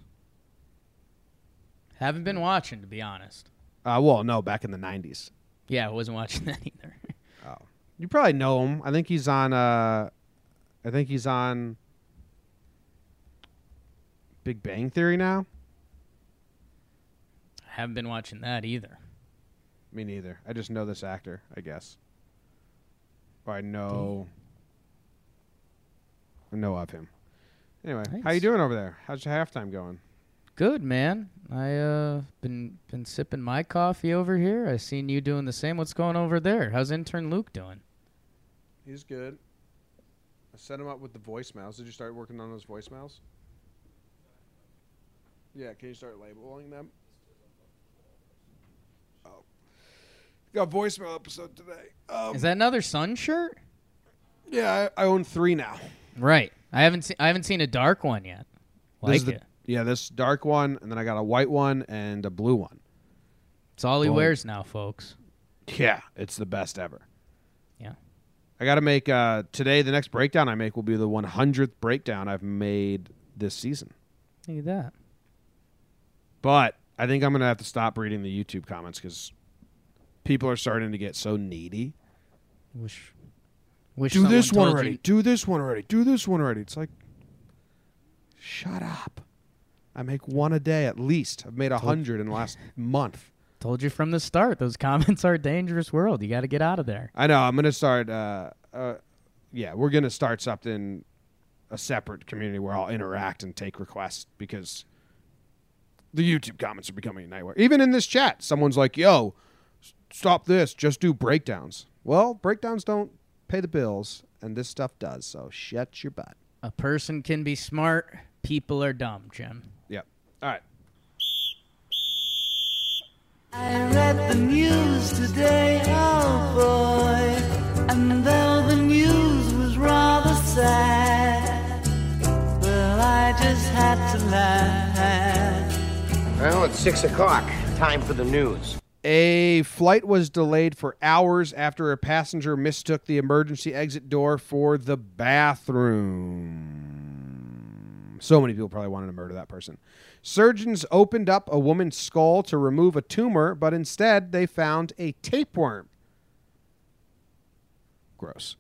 Haven't been watching to be honest. Uh, well, no, back in the '90s. Yeah, I wasn't watching that either. Oh. You probably know him. I think he's on. Uh, I think he's on Big Bang Theory now. I haven't been watching that either. Me neither. I just know this actor. I guess. Or I know. I know of him. Anyway, how you doing over there? How's your halftime going? Good man. I uh been been sipping my coffee over here. I seen you doing the same. What's going over there? How's intern Luke doing? He's good. I set him up with the voicemails. Did you start working on those voicemails? Yeah, can you start labeling them? Oh. Got a voicemail episode today. Um, Is that another Sun shirt? yeah, I, I own three now. Right. I haven't seen I haven't seen a dark one yet. Like the- it. Yeah, this dark one, and then I got a white one and a blue one. It's all he Boom. wears now, folks. Yeah, it's the best ever. Yeah. I got to make uh, today. The next breakdown I make will be the 100th breakdown I've made this season. Look at that. But I think I'm gonna have to stop reading the YouTube comments because people are starting to get so needy. Wish wish Do this one already. you- Do this one already. Do this one already. It's like, shut up. I make one a day at least. I've made a hundred in the last month. Told you from the start. Those comments are a dangerous world. You got to get out of there. I know. I'm gonna start. Uh, uh, yeah, we're gonna start something, a separate community where I'll interact and take requests because the YouTube comments are becoming a nightmare. Even in this chat, someone's like, "Yo, stop this. Just do breakdowns." Well, breakdowns don't pay the bills, and this stuff does. So shut your butt. A person can be smart. People are dumb, Jim. Yep. All right. I read the news today, oh boy, and though the news was rather sad, well, I just had to laugh. Well, it's six o'clock. Time for the news. A flight was delayed for hours after a passenger mistook the emergency exit door for the bathroom. So many people probably wanted to murder that person. Surgeons opened up a woman's skull to remove a tumor, but instead they found a tapeworm. Gross.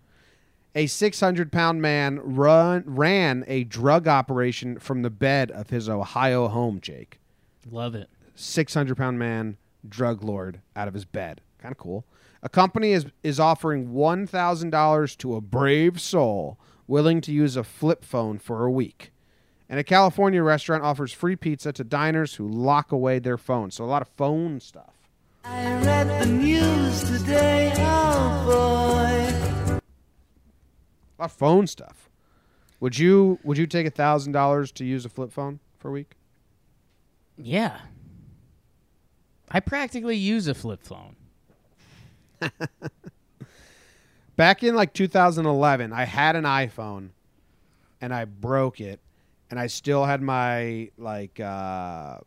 A 600 pound man run, ran a drug operation from the bed of his Ohio home, Jake. Love it. 600 pound man drug lord out of his bed. Kind of cool. A company is is offering $1,000 to a brave soul willing to use a flip phone for a week. And a California restaurant offers free pizza to diners who lock away their phones. So a lot of phone stuff. I read the news today, oh boy. A lot of phone stuff. Would you would you take a $1,000 to use a flip phone for a week? Yeah. I practically use a flip phone. back in like 2011 i had an iphone and i broke it and i still had my like uh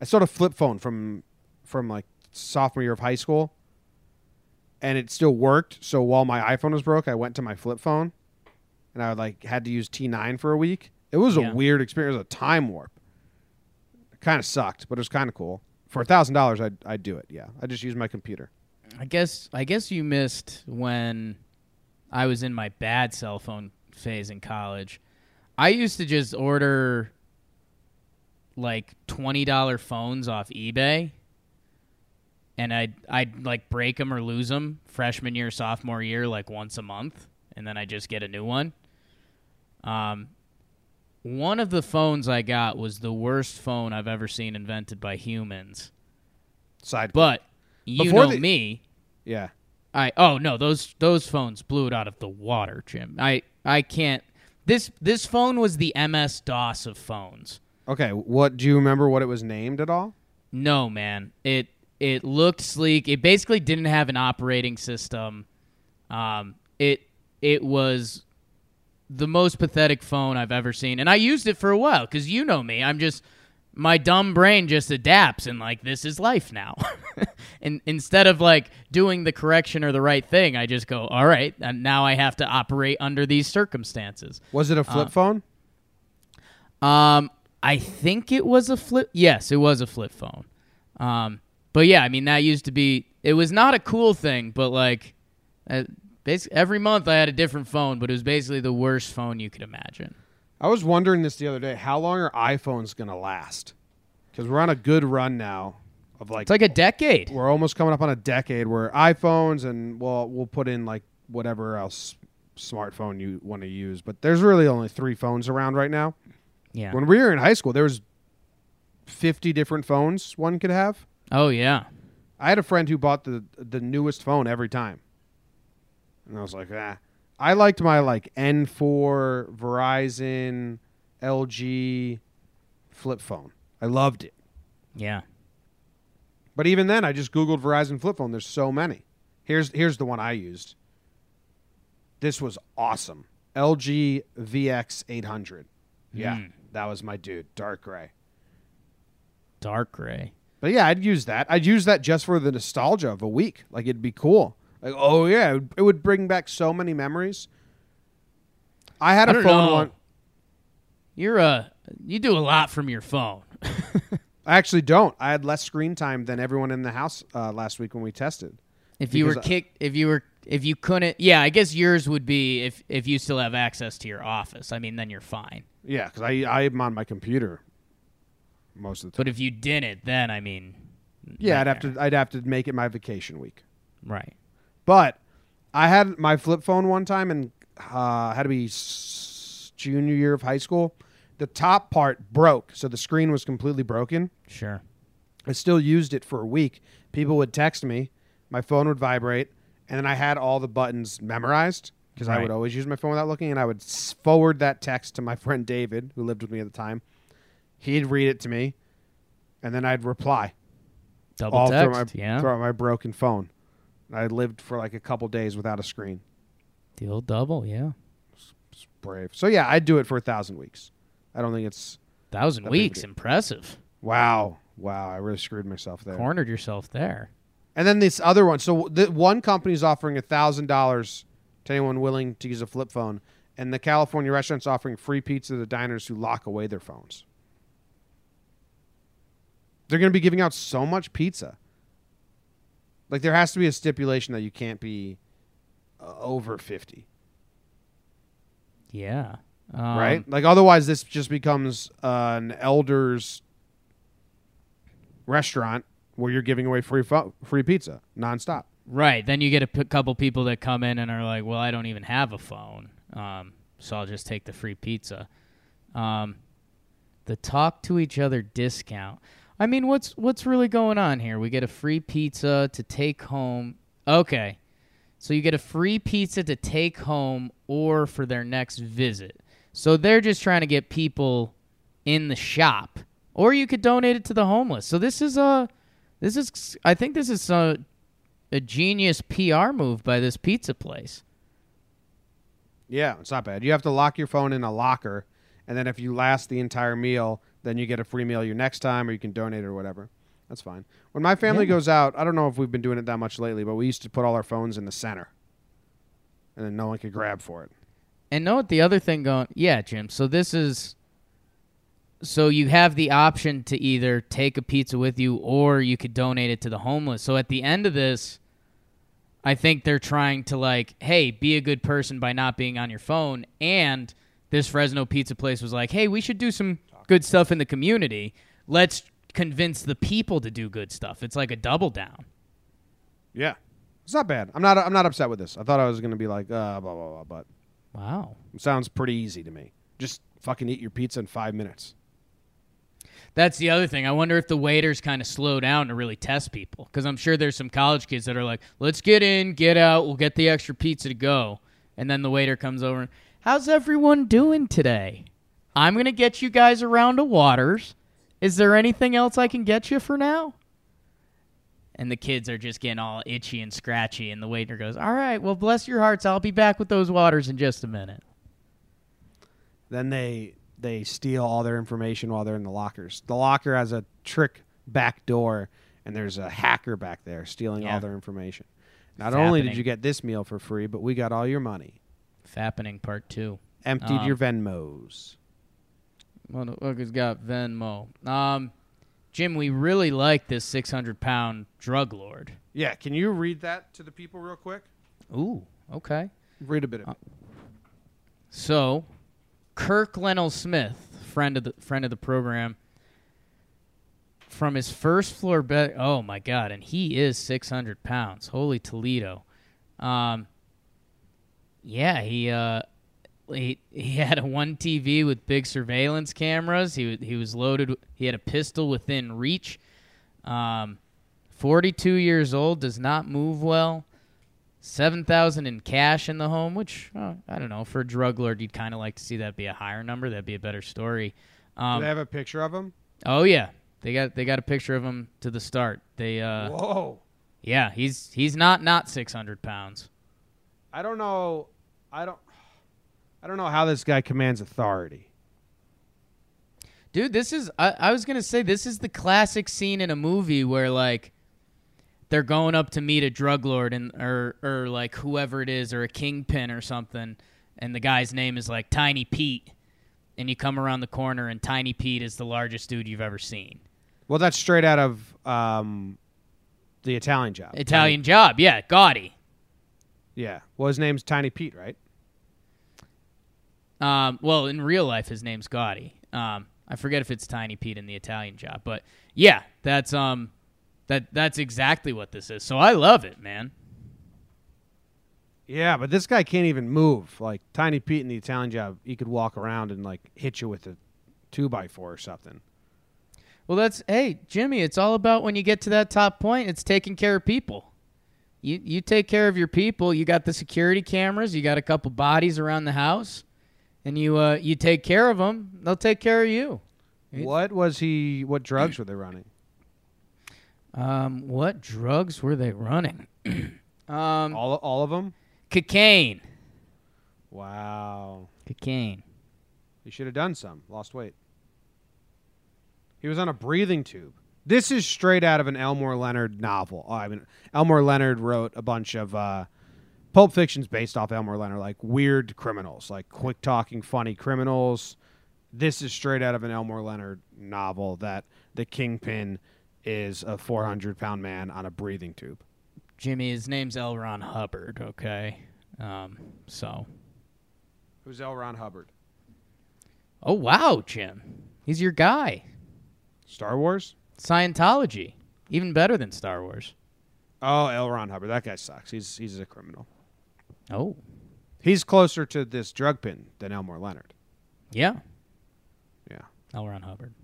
i still had a flip phone from from like sophomore year of high school and it still worked. So while my iphone was broke i went to my flip phone and i like had to use t9 for a week. It was Yeah. a weird experience. It was a time warp. It kind of sucked but it was kind of cool for a thousand dollars i'd i'd do it yeah i just use my computer I guess I guess you missed when I was in my bad cell phone phase in college. I used to just order like twenty dollar phones off eBay, and I'd I'd like break them or lose them freshman year, sophomore year, like once a month, and then I just get a new one. Um, one of the phones I got was the worst phone I've ever seen invented by humans. side But you Before know the- me. yeah I oh no those those phones blew it out of the water, Jim. I I can't. This this phone was the MS DOS of phones. Okay, what do you remember what it was named at all? No man, it it looked sleek. It basically didn't have an operating system. Um, it it was the most pathetic phone I've ever seen, and I used it for a while because you know me. I'm just my dumb brain just adapts and like this is life now. and instead of like doing the correction or the right thing, I just go, all right, and now I have to operate under these circumstances. Was it a flip phone? Um, I think it was a flip. Yes, it was a flip phone. Um, but yeah, I mean that used to be. It was not a cool thing, but like, uh, basically every month I had a different phone, but it was basically the worst phone you could imagine. I was wondering this the other day. How long are iPhones going to last? Because we're on a good run now of like, It's like a decade. we're almost coming up on a decade where iPhones and well, we'll put in like whatever else smartphone you want to use. But there's really only three phones around right now. Yeah. When we were in high school, there was 50 different phones one could have. Oh yeah. I had a friend who bought the the newest phone every time, and I was like, ah. I liked my like N4 Verizon LG flip phone. I loved it. Yeah. But even then, I just googled Verizon flip phone. There's so many. Here's here's the one I used. This was awesome. LG VX 800. Yeah, Mm. that was my dude. Dark gray. Dark gray. But yeah, I'd use that. I'd use that just for the nostalgia of a week. Like it'd be cool. Like oh yeah, it would, it would bring back so many memories. I had I a phone know. one. You're uh you do a lot from your phone. I actually don't. I had less screen time than everyone in the house uh, last week when we tested. If you were I- kicked, if you were, if you couldn't, yeah, I guess yours would be if if you still have access to your office. I mean, then you're fine. Yeah, because I I'm on my computer most of the time. But if you didn't, then I mean, Yeah, I'd have to I'd have to make it my vacation week. Right. But I had my flip phone one time and uh, had to be s- junior year of high school. The top part broke, so the screen was completely broken. Sure. I still used it for a week. People would text me, my phone would vibrate, and then I had all the buttons memorized because I would always use my phone without looking, and I would s- forward that text to my friend David, who lived with me at the time. He'd read it to me, and then I'd reply Double all through text. my yeah. through my broken phone. I lived for like a couple days without a screen. The old double. Yeah. It's brave. So yeah, I'd do it for a thousand weeks. I don't think it's Thousand weeks. Impressive. wow, wow. I really screwed myself there. Cornered yourself there. And then this other one. So the one is offering a thousand dollars to anyone willing to use a flip phone, and the California restaurant's offering free pizza to diners who lock away their phones. They're going to be giving out so much pizza. Like there has to be a stipulation that you can't be uh, over fifty, Yeah. Um, right? Like otherwise, this just becomes uh, an elders restaurant where you're giving away free free pizza nonstop. Right. Then you get a p- couple people that come in and are like, "Well, I don't even have a phone, um, so I'll just take the free pizza." Um, the talk to each other discount. I mean, what's what's really going on here? We get a free pizza to take home. Okay, so you get a free pizza to take home or for their next visit. So they're just trying to get people in the shop, or you could donate it to the homeless. So this is a, this is I think this is a, a genius PR move by this pizza place. Yeah, it's not bad. You have to lock your phone in a locker, and then if you last the entire meal, then you get a free meal your next time, or you can donate or whatever. That's fine. When my family Yeah. goes out, I don't know if we've been doing it that much lately, but we used to put all our phones in the center, and then no one could grab for it. And know what the other thing going? Yeah, Jim. So this is. So you have the option to either take a pizza with you or you could donate it to the homeless. So at the end of this, I think they're trying to like, hey, be a good person by not being on your phone. And this Fresno pizza place was like, hey, we should do some good stuff in the community. Let's convince the people to do good stuff. It's like a double down. Yeah, it's not bad. I'm not. I'm not upset with this. I thought I was going to be like, uh, blah blah blah, but Wow. sounds pretty easy to me. Just fucking eat your pizza in five minutes. That's the other thing. I wonder if the waiters kind of slow down to really test people because I'm sure there's some college kids that are like, "Let's get in, get out, we'll get the extra pizza to go," and then the waiter comes over and, "How's everyone doing today? I'm gonna get you guys a round of waters. Is there anything else I can get you for now?" And the kids are just getting all itchy and scratchy, and the waiter goes, "All right, well, bless your hearts. I'll be back with those waters in just a minute." Then they they steal all their information while they're in the lockers. The locker has a trick back door, and there's a hacker back there stealing Yeah. all their information. Not It's only did you get this meal for free, but we got all your money. Fappening part two. Emptied Um, your Venmos. Motherfucker's got Venmo. Um, Jim, we really like this 600 pound drug lord. Yeah, can you read that to the people real quick? Ooh, okay. Read a bit of it. So, Kirk Lennell Smith, friend of the friend of the program, from his first floor bed. Oh my God! And he is 600 pounds. Holy Toledo. Um, yeah, he uh, he he had a one TV with big surveillance cameras. He he was loaded. He had a pistol within reach. Um, 42 years old, does not move well. seven thousand in cash in the home, which uh, I don't know for a drug lord, you'd kind of like to see that be a higher number. That'd be a better story. Do Um, they have a picture of him? oh yeah, they got they got a picture of him to the start. They uh, Whoa. yeah, he's he's not not six hundred pounds. I don't know. I don't. I don't know how this guy commands authority. Dude, this is I, I was gonna say this is the classic scene in a movie where like they're going up to meet a drug lord and or or like whoever it is or a kingpin or something, and the guy's name is like Tiny Pete, and you come around the corner and Tiny Pete is the largest dude you've ever seen. Well, that's straight out of um, the Italian job. Italian job, yeah, Gotti. Yeah. Well, his name's Tiny Pete, right? Um, well, in real life, his name's Gotti. Um, I forget if it's Tiny Pete in the Italian job, but yeah, that's um, that that's exactly what this is. So I love it, man. Yeah, but this guy can't even move. Like Tiny Pete in the Italian job, he could walk around and like hit you with a two by four or something. Well, that's hey Jimmy. It's all about when you get to that top point. It's taking care of people. You you take care of your people. You got the security cameras. You got a couple bodies around the house, and you uh you take care of them. They'll take care of you. What was he? What drugs were they running? Um, what drugs were they running? um, All all of them. cocaine. Wow. Cocaine. He should have done some. Lost weight. He was on a breathing tube. This is straight out of an Elmore Leonard novel. Oh, I mean, Elmore Leonard wrote a bunch of uh, Pulp Fiction's based off Elmore Leonard, like weird criminals, like quick talking, funny criminals. This is straight out of an Elmore Leonard novel that the kingpin is a 400 pound man on a breathing tube. Jimmy, his name's L. Ron Hubbard. Okay. Um. So. Who's L. Ron Hubbard? Oh wow, Jim. He's your guy. Star Wars? Scientology. Even better than Star Wars. Oh, L. Ron Hubbard. That guy sucks. He's he's a criminal. Oh. He's closer to this drug pin than Elmore Leonard. Yeah. Yeah. L. Ron Hubbard.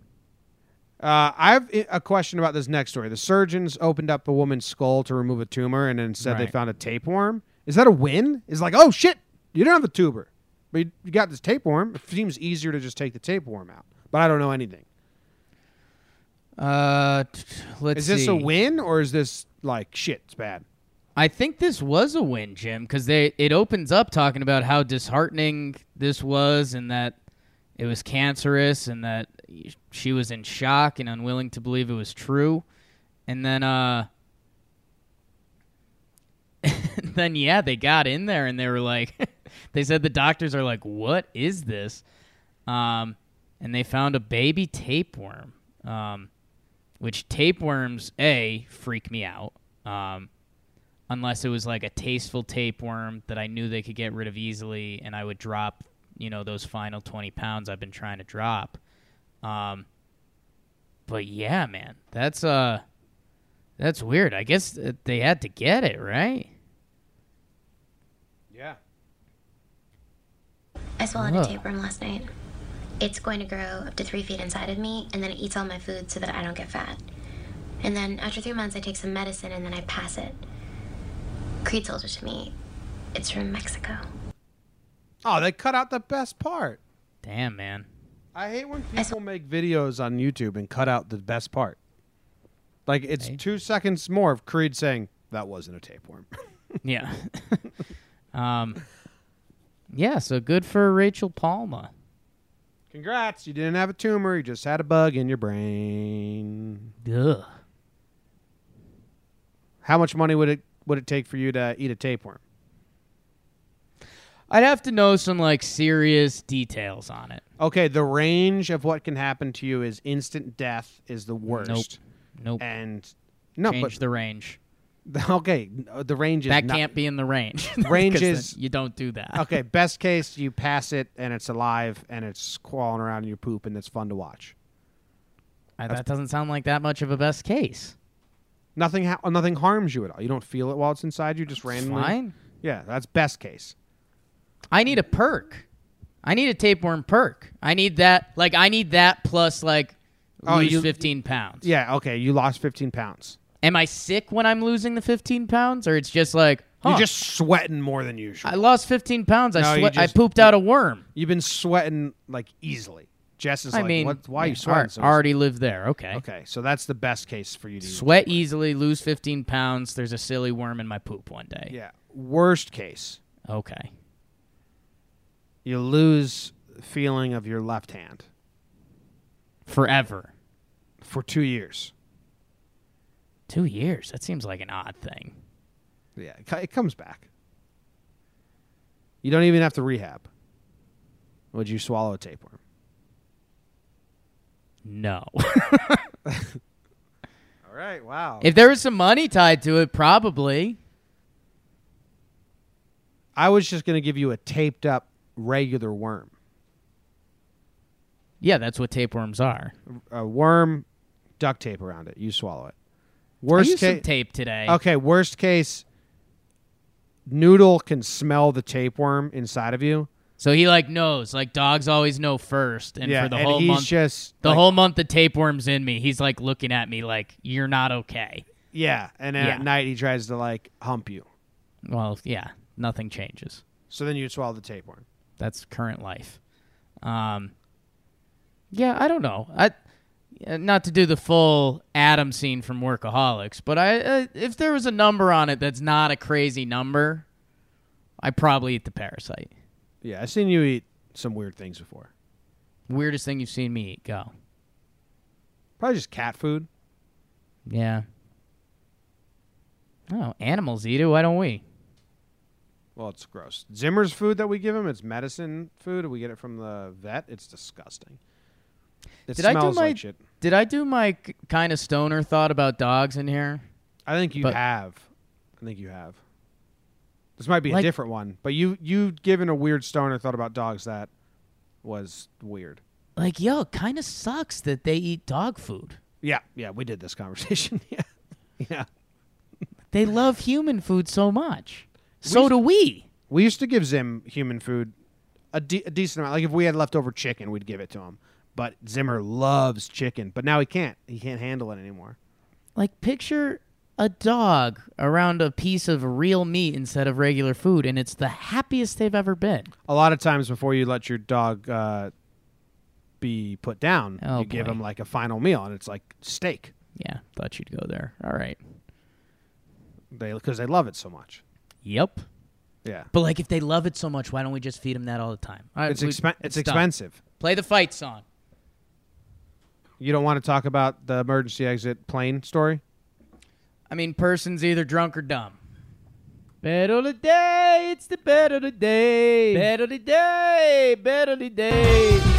Uh, I have a question about this next story. The surgeons opened up a woman's skull to remove a tumor, and then said they found a tapeworm. Is that a win? Is like, oh shit, you don't have a tumor, but you, you got this tapeworm. It seems easier to just take the tapeworm out, but I don't know anything. Uh, let's Is this a win or is this like shit? It's bad. I think this was a win, Jim, because they it opens up talking about how disheartening this was, and that it was cancerous, and that she was in shock and unwilling to believe it was true, and then uh, then yeah, they got in there and they were like, they said the doctors are like, what is this? Um, and they found a baby tapeworm, um, which tapeworms a freak me out. Um, unless it was like a tasteful tapeworm that I knew they could get rid of easily, and I would drop, you know, those final twenty pounds I've been trying to drop. Um, but yeah, man, that's uh, that's weird. I guess they had to get it right. Yeah. I swallowed Ugh. a tapeworm last night. It's going to grow up to three feet inside of me, and then it eats all my food so that I don't get fat. And then after three months, I take some medicine and then I pass it. Creed sold it to me. It's from Mexico. Oh, they cut out the best part. Damn, man. I hate when people make videos on YouTube and cut out the best part. Like it's Hey. two seconds more of Creed saying that wasn't a tapeworm. Yeah. um. Yeah. So good for Rachel Palma. Congrats, you didn't have a tumor. You just had a bug in your brain. Ugh. How much money would it would it take for you to eat a tapeworm? I'd have to know some like serious details on it. Okay, the range of what can happen to you is instant death is the worst. Nope. Nope. And no, Change the range. okay, the range is That not- can't be in the range. Range is- you don't do that. Okay, best case you pass it and it's alive and it's crawling around in your poop and it's fun to watch. Uh, that doesn't sound like that much of a best case. Nothing ha- nothing harms you at all. You don't feel it while it's inside you just randomly. Fine. Yeah, that's best case. I need a perk. I need a tapeworm perk. I need that. Like I need that plus like Oh, lose you- 15 pounds. Yeah, okay, you lost 15 pounds. Am I sick when I'm losing the 15 pounds, or it's just like Huh. You're just sweating more than usual. I lost 15 pounds. I No, you sweat, I pooped out a worm. You've been sweating like easily. Jess is I like, mean, what, why are you sweating? so already lived there. Okay. Okay, so that's the best case for you to Sweat easily, lose 15 pounds. There's a silly worm in my poop one day. Yeah. Worst case, Okay. you lose feeling of your left hand Forever. for two years. Two years. That seems like an odd thing. Yeah, it, co- it comes back. You don't even have to rehab. Would you swallow a tapeworm? No. All right. Wow. if there was some money tied to it, probably. I was just going to give you a taped up regular worm. Yeah, that's what tapeworms are. A worm, duct tape around it. You swallow it. Worst case. tape today. Okay, worst case. Noodle can smell the tapeworm inside of you. So he like knows, like dogs always know first, and yeah, for the and whole he's month, just the like- whole month the tapeworm's in me. He's like looking at me like you're not okay. yeah, and then Yeah. at night he tries to like hump you. Well, yeah, nothing changes. So then you swallow the tapeworm. That's current life. Um, yeah, I don't know. I uh, not to do the full Adam scene from Workaholics, but I uh, if there was a number on it that's not a crazy number, I probably eat the parasite. Yeah, I've seen you eat some weird things before. Weirdest thing you've seen me eat. Go. Probably just cat food. Yeah. Oh, animals eat it. Why don't we? Well, it's gross. Zimmer's food that we give him, it's medicine food. We get it from the vet. It's disgusting. It Did I do my- like shit. Did I do my kind of stoner thought about dogs in here? I think you but- have. I think you have. This might be a different one, but you you given a weird stoner thought about dogs that was weird. Like, yo, it kind of sucks that they eat dog food. Yeah, yeah, we did this conversation. yeah, yeah. They love human food so much. So used- do we. We used to give Zim human food a, de- a decent amount. Like if we had leftover chicken, we'd give it to him. But Zimmer loves chicken, but now he can't. He can't handle it anymore. Like, picture a dog around a piece of real meat instead of regular food, and it's the happiest they've ever been. A lot of times before you let your dog uh, be put down, Oh, you give boy. him like a final meal, and it's like steak. Yeah, thought you'd go there. All right. They because they love it so much. Yep. Yeah, But like, if they love it so much, why don't we just feed them that all the time? All right, it's we- expen- it's expensive. Play the fight song. You don't want to talk about the emergency exit plane story? I mean, person's either drunk or dumb. Bet of the day, it's the bet of the day. Bet of the day, bet of the day.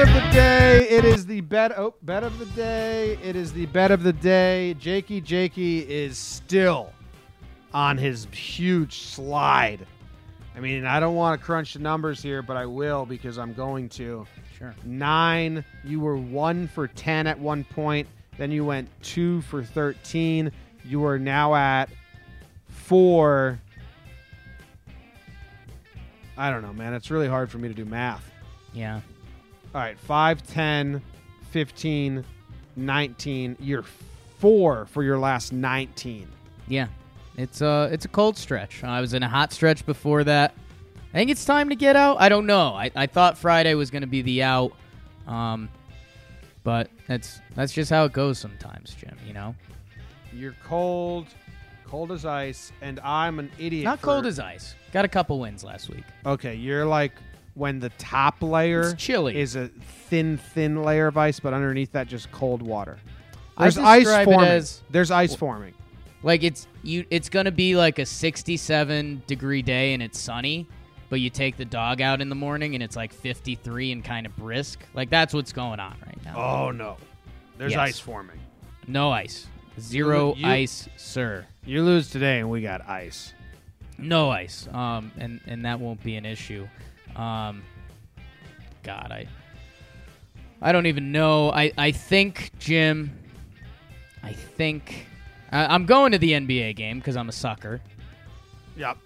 Bet of the day. It is the bet. Oh, bet of the day. It is the bet of the day. Jakey Jakey is still on his huge slide. I mean, I don't want to crunch the numbers here, but I will because I'm going to. Sure. Nine. You were one for 10 at one point. Then you went two for 13. You are now at four. I don't know, man. It's really hard for me to do math. Yeah. All right, 5, 10, 15, 19. You're four for your last 19. Yeah. It's uh it's a cold stretch. I was in a hot stretch before that. I think it's time to get out. I don't know. I, I thought Friday was gonna be the out. Um but that's that's just how it goes sometimes, Jim, you know? You're cold, cold as ice, and I'm an idiot. Not for- cold as ice. Got a couple wins last week. Okay, you're like when the top layer It's chilly. is a thin, thin layer of ice, but underneath that, just cold water. I There's ice describe it forming. as- There's ice forming. Like it's you it's gonna be like a sixty seven degree day and it's sunny, but you take the dog out in the morning and it's like fifty three and kind of brisk. Like that's what's going on right now. Oh no, there's Yes. ice forming. No ice. Zero You- ice, sir. You lose today, and we got ice. No ice. Um, and and that won't be an issue. Um, God, I I don't even know. I I think Jim, I think I I'm going to the NBA game because I'm a sucker. Yep.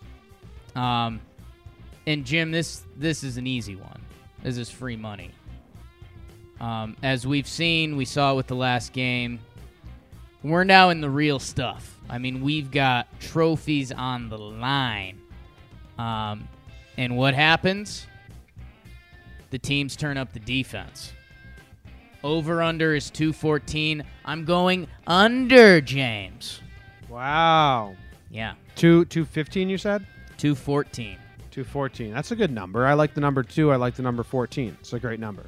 Um, and Jim, this this is an easy one. This is free money. Um, as we've seen, we saw it with the last game. We're now in the real stuff. I mean, we've got trophies on the line. Um, and what happens? The teams turn up the defense. Over under is 214. I'm going under, James. Wow. Yeah, Two two fifteen. You said 214. two fourteen. That's a good number. I like the number two. I like the number fourteen. It's a great number.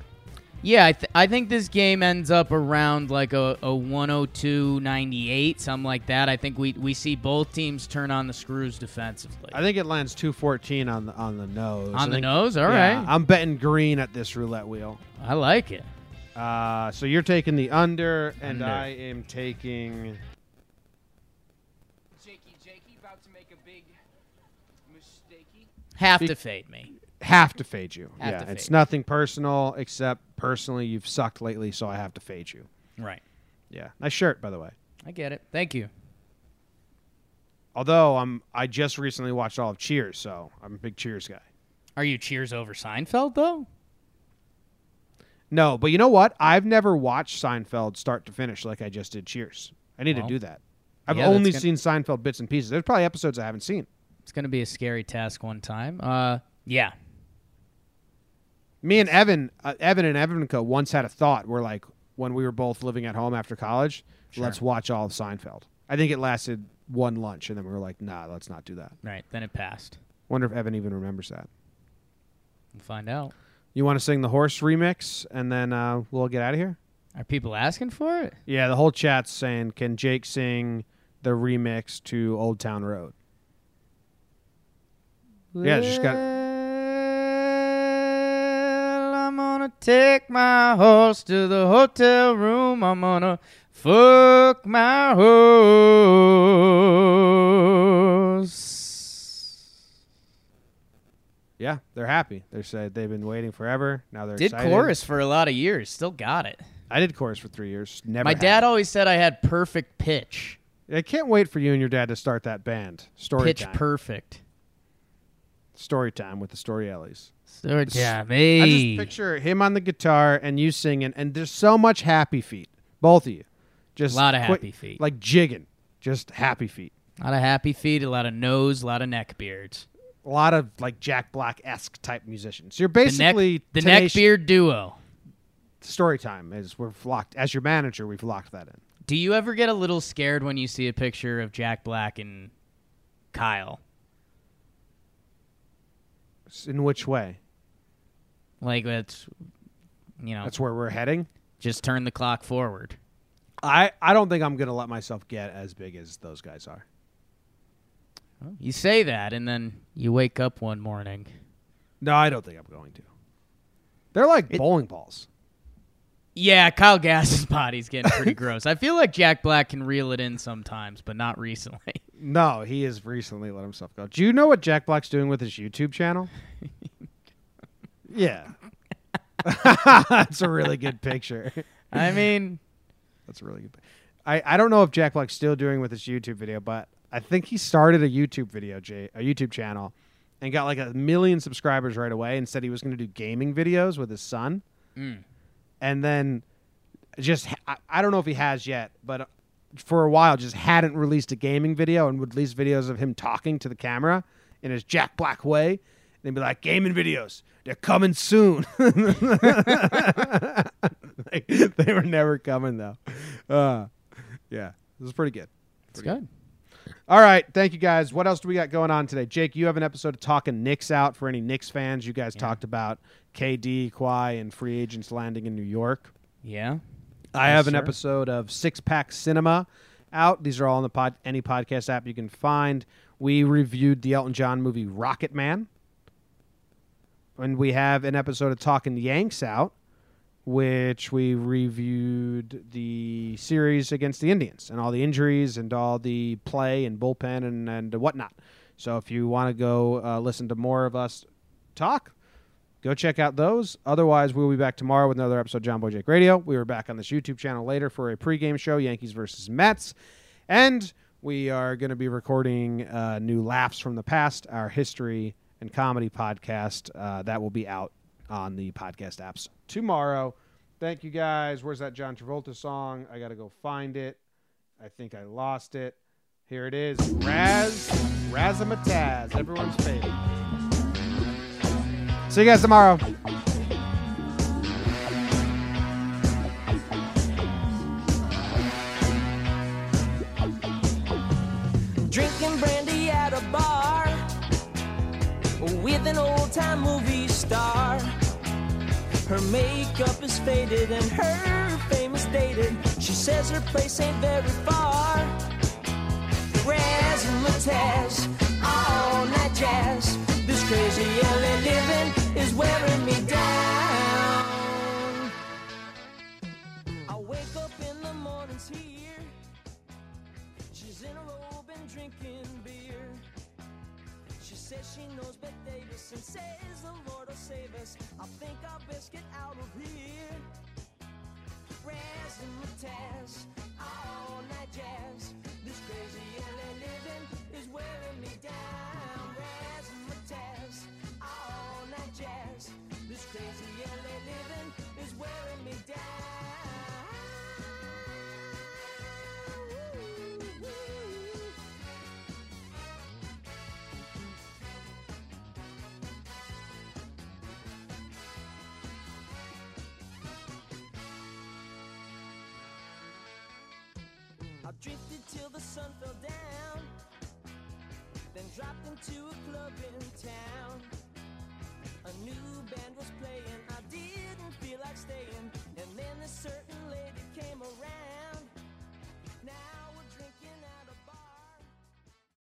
Yeah, I, th- I think this game ends up around like a, a 102-98, something like that. I think we, we see both teams turn on the screws defensively. I think it lands two fourteen on the on the nose. I on the think- nose? All yeah, right. I'm betting green at this roulette wheel. I like it. Uh, so you're taking the under, and Under. I am taking. Jakey, Jakey, about to make a big mistakey. Have Be- to fade me. Have to fade you. Have yeah, to it's nothing personal except personally you've sucked lately, so I have to fade you. Right. Yeah, nice shirt by the way. I get it. Thank you. Although I'm, I just recently watched all of Cheers, so I'm a big Cheers guy. Are you cheers over Seinfeld though? No, but you know what? I've never watched Seinfeld start to finish like I just did Cheers. I need Well, to do that. I've yeah, only gonna- seen Seinfeld bits and pieces. There's probably episodes I haven't seen. It's going to be a scary task one time. Uh yeah. Me and Evan, uh, Evan and Evanka once had a thought. We're like, when we were both living at home after college, let's watch all of Seinfeld. I think it lasted one lunch, and then we were like, nah, let's not do that. Right. Then it passed. Wonder if Evan even remembers that. We'll find out. You want to sing the horse remix, and then uh, we'll get out of here? Are people asking for it? Yeah, the whole chat's saying, can Jake sing the remix to Old Town Road? Yeah, just got- gonna take my horse to the hotel room. I'm gonna fuck my horse. Yeah, they're happy. They said they've been waiting forever. Now they're Did excited. chorus for a lot of years. Still got it. I did chorus for three years. Never. My dad it. always said I had perfect pitch. I can't wait for you and your dad to start that band. Story pitch time. perfect. Story time with the Story Ellies. Story It's- I just picture him on the guitar and you singing, and there's so much happy feet, both of you, just a Lot of quick- happy feet. like jigging, just happy feet. A lot of happy feet, a lot of nose, a lot of neck beards. A lot of like Jack Black esque type musicians. You're The neck, basically the Tenacious- neck beard duo. Story time is we're locked as your manager. We've locked that in. Do you ever get a little scared when you see a picture of Jack Black and Kyle? In which way? Like that's you know, That's where we're heading. just turn the clock forward. I I don't think I'm gonna let myself get as big as those guys are. You say that and then you wake up one morning. No, I don't think I'm going to. They're like bowling balls. Yeah, Kyle Gass's body's getting pretty gross. I feel like Jack Black can reel it in sometimes, but not recently. No, he has recently let himself go. Do you know what Jack Black's doing with his YouTube channel? yeah. That's a really good picture. I mean, That's a really good. I, I don't know if Jack Black's still doing with his YouTube video, but I think he started a YouTube video, Jay, a YouTube channel, and got like a million subscribers right away, and said he was going to do gaming videos with his son, Mm. And then just I, I don't know if he has yet, but uh, for a while just hadn't released a gaming video and would release videos of him talking to the camera in his Jack Black way, and he'd be like, "Gaming videos, they're coming soon." like, they were never coming though. Uh, yeah, this is pretty good. it's good. All right, thank you guys. What else do we got going on today? Jake, you have an episode of Talking Knicks out for any Knicks fans. You guys talked about KD, Kawhi, and free agents landing in New York. Yeah. I Yes, have an sir. episode of Six Pack Cinema out. These are all in the pod any podcast app you can find. We reviewed the Elton John movie Rocket Man. And we have an episode of Talking Yanks out, which we reviewed the series against the Indians and all the injuries and all the play and bullpen and, and whatnot. So if you want to go uh, listen to more of us talk, go check out those. Otherwise, we'll be back tomorrow with another episode of Jomboy Jake Radio. We were back on this YouTube channel later for a pregame show, Yankees versus Mets. And we are going to be recording uh, new Laughs from the Past, our history and comedy podcast. Uh, that will be out on the podcast apps tomorrow. Thank you guys. Where's that John Travolta song? I got to go find it. I think I lost it. Here it is. Raz, Razzmatazz, everyone's favorite. See you guys tomorrow. Drinking brandy at a bar with an old time movie star. Her makeup is faded and her fame is dated. She says her place ain't very far. Razzmatazz, all night jazz. This crazy LA living is wearing me down. I wake up in the mornings here. She's in a robe and drinking beer. She says she knows Bette Davis and says the Lord will save us. I think I'll best get out of here. Razzmatazz, all night jazz. This crazy LA living is wearing me down. Razzmatazz, all night jazz. This crazy LA living is wearing me down. I drifted till the sun fell down, then dropped into a club in town new band was playing. I didn't feel like staying. And then a certain lady came around.